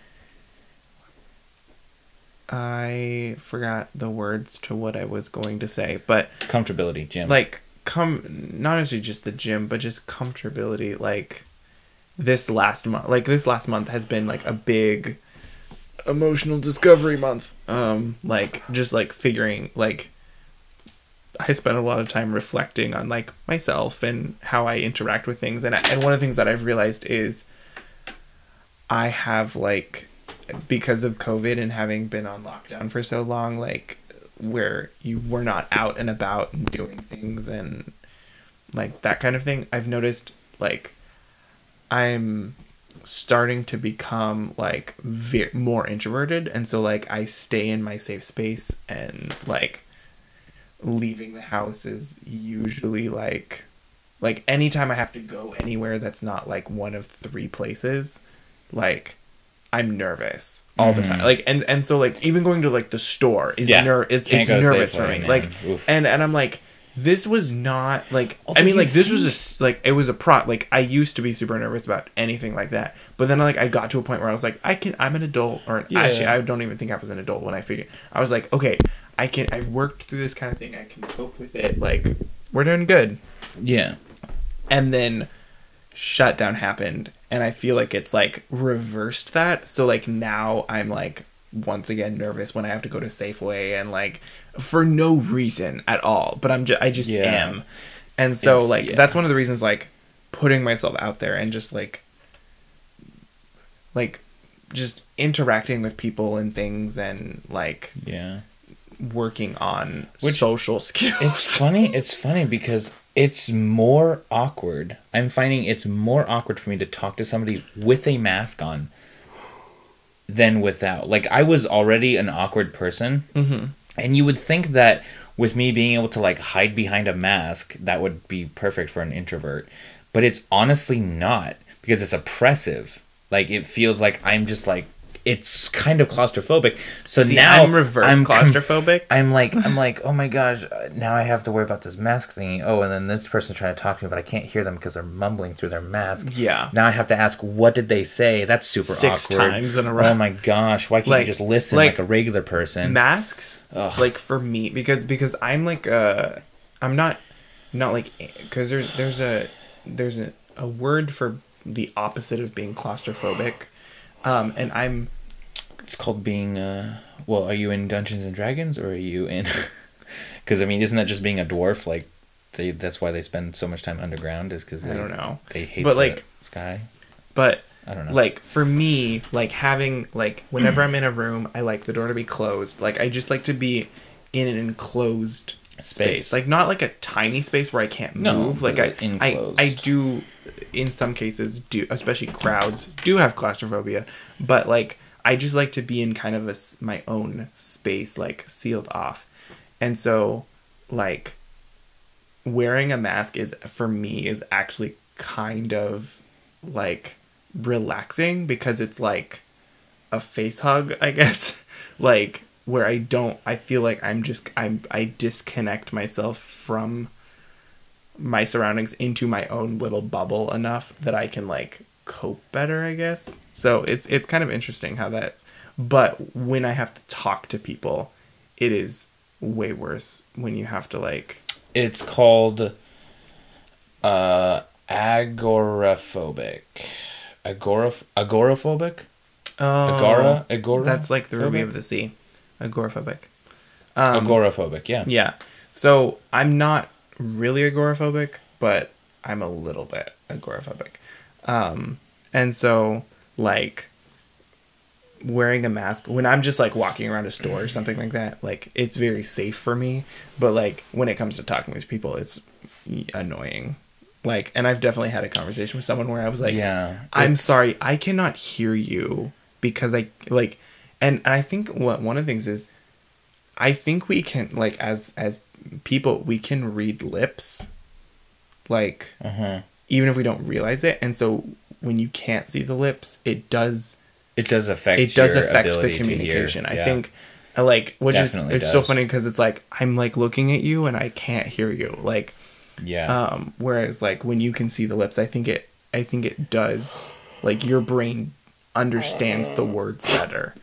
I forgot the words to what I was going to say, but Comfortability, gym. like, come not necessarily just the gym, but just comfortability. Like, this last month, like this last month has been like a big emotional discovery month. Um, like just like figuring like I spent a lot of time reflecting on like myself and how I interact with things, and and one of the things that I've realized is I have like because of COVID and having been on lockdown for so long, like where you were not out and about and doing things and like that kind of thing. I've noticed like I'm starting to become like ve- more introverted and so like I stay in my safe space and like leaving the house is usually like like anytime I have to go anywhere that's not like one of three places like I'm nervous all the Mhm. time like and and so like even going to like the store is Yeah. ner- it's, it's nervous for me like Oof. and and I'm like this was not like Although I mean like this was a like it was a pro like I used to be super nervous about anything like that. But then like I got to a point where I was like I can I'm an adult or Yeah. actually I don't even think I was an adult when I figured I was like okay I can I've worked through this kind of thing. I can cope with it. Like we're doing good. Yeah. and then shutdown happened and I feel like it's like reversed that. So like now I'm like once again nervous when I have to go to Safeway and like for no reason at all but I'm just I just Yeah. am and so It's- like yeah. that's one of the reasons like putting myself out there and just like like just interacting with people and things and like Yeah. working on Which- social *laughs* skills It's funny. It's funny because it's more awkward. I'm finding it's more awkward for me to talk to somebody with a mask on than without. Like I was already an awkward person, hmm and you would think that with me being able to like hide behind a mask, that would be perfect for an introvert. But it's honestly not because it's oppressive. Like it feels like I'm just like it's kind of claustrophobic. So See, now I'm reverse conf- claustrophobic. I'm like *laughs* I'm like oh my gosh uh, now I have to worry about this mask thingy. Oh, and then this person's trying to talk to me, but I can't hear them because they're mumbling through their mask. yeah Now I have to ask what did they say? That's super Six awkward. times in a row. Oh my gosh! Why can't Like- you just listen like, like, a regular person? masks Ugh. like for me because because i'm like uh i'm not not like because there's there's a there's a, a word for the opposite of being claustrophobic um and i'm It's called being. Uh, well, are you in Dungeons and Dragons or are you in? *laughs* Because I mean, isn't that just being a dwarf? Like, they that's why they spend so much time underground is because i don't know They hate But, the like- sky. but I don't know. like for me like having like whenever i'm in a room i like the door to be closed like i just like to be in an enclosed space, Space. like not like a tiny space where i can't No, move like I, like, I i do in some cases do especially crowds do have claustrophobia but like i just like to be in kind of a, my own space like sealed off and so like wearing a mask is for me is actually kind of like relaxing because it's like a face hug, *laughs* I guess. like where I don't I feel like I'm just I'm I disconnect myself from my surroundings into my own little bubble enough that I can like cope better, I guess. So it's it's kind of interesting how that but when I have to talk to people, it is way worse when you have to like It's called uh agoraphobic. Agoraph agoraphobic? oh, Agora? Agora? That's like the ruby of the sea. Agoraphobic. Um, agoraphobic, yeah. Yeah. So I'm not really agoraphobic, but I'm a little bit agoraphobic. Um, and so like wearing a mask when I'm just like walking around a store or something like that, like it's very safe for me. But like when it comes to talking with people, it's annoying. Like, and I've definitely had a conversation with someone where I was like, yeah. I'm sorry, I cannot hear you because I like, and I think what one of the things is, I think we can like as as people we can read lips, like Uh-huh. even if we don't realize it, and so when you can't see the lips, it does It does affect it does affect the ability to hear. communication. I think. uh, Like, which Definitely is it's so funny because it's like I'm like looking at you and I can't hear you. Like, Yeah. um, whereas like when you can see the lips, I think it I think it does like your brain understands the words better.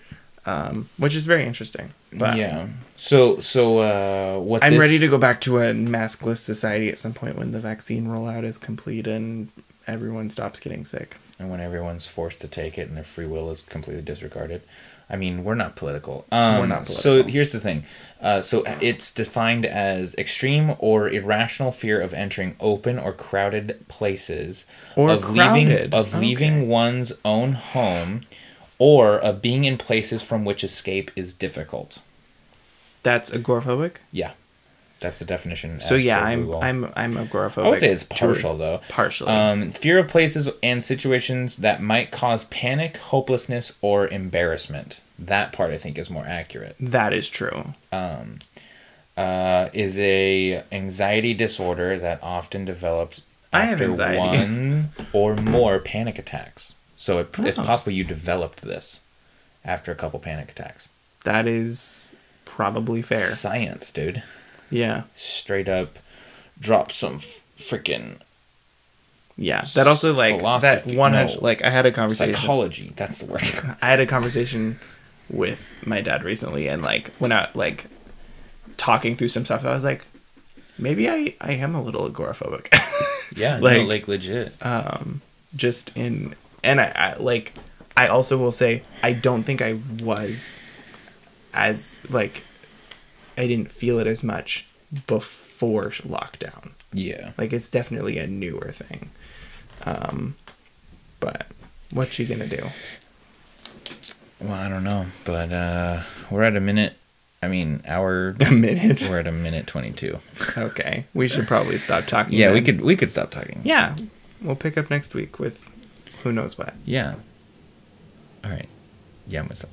Um, which is very interesting. But yeah. So so uh what I'm this- ready to go back to a maskless society at some point when the vaccine rollout is complete and everyone stops getting sick. and when everyone's forced to take it and their free will is completely disregarded. I mean, we're not political. Um, We're not political. So here's the thing. Uh, so it's defined as extreme or irrational fear of entering open or crowded places, Or of leaving crowded. of leaving one's own home, or of being in places from which escape is difficult. That's agoraphobic. Yeah, that's the definition. So yeah, I'm Google. I'm I'm agoraphobic. I would say it's partial though. Partially. Um, fear of places and situations that might cause panic, hopelessness, or embarrassment. That part I think is more accurate. that is true. Um, uh, is a anxiety disorder that often develops I have after anxiety. one or more panic attacks. So it, it's Oh. possible you developed this after a couple panic attacks. That is probably fair. Science, dude. Yeah. Straight up, drop some f- freaking Yeah. That also like that one no. like I had a conversation psychology. That's the word. *laughs* I had a conversation with my dad recently and like when I like talking through some stuff I was like maybe I I am a little agoraphobic. *laughs* Yeah, Like- no, like legit. um just in and I, I like I also will say I don't think I was as like I didn't feel it as much before lockdown. Yeah. Like it's definitely a newer thing. Um but what you gonna do? Well, I don't know, but uh we're at a minute. I mean, hour. *laughs* A minute. we're at a minute twenty-two. *laughs* Okay. We should probably stop talking. Yeah, we could we could stop talking. Yeah. We'll pick up next week with who knows what. Yeah. All right. Yeah, stop.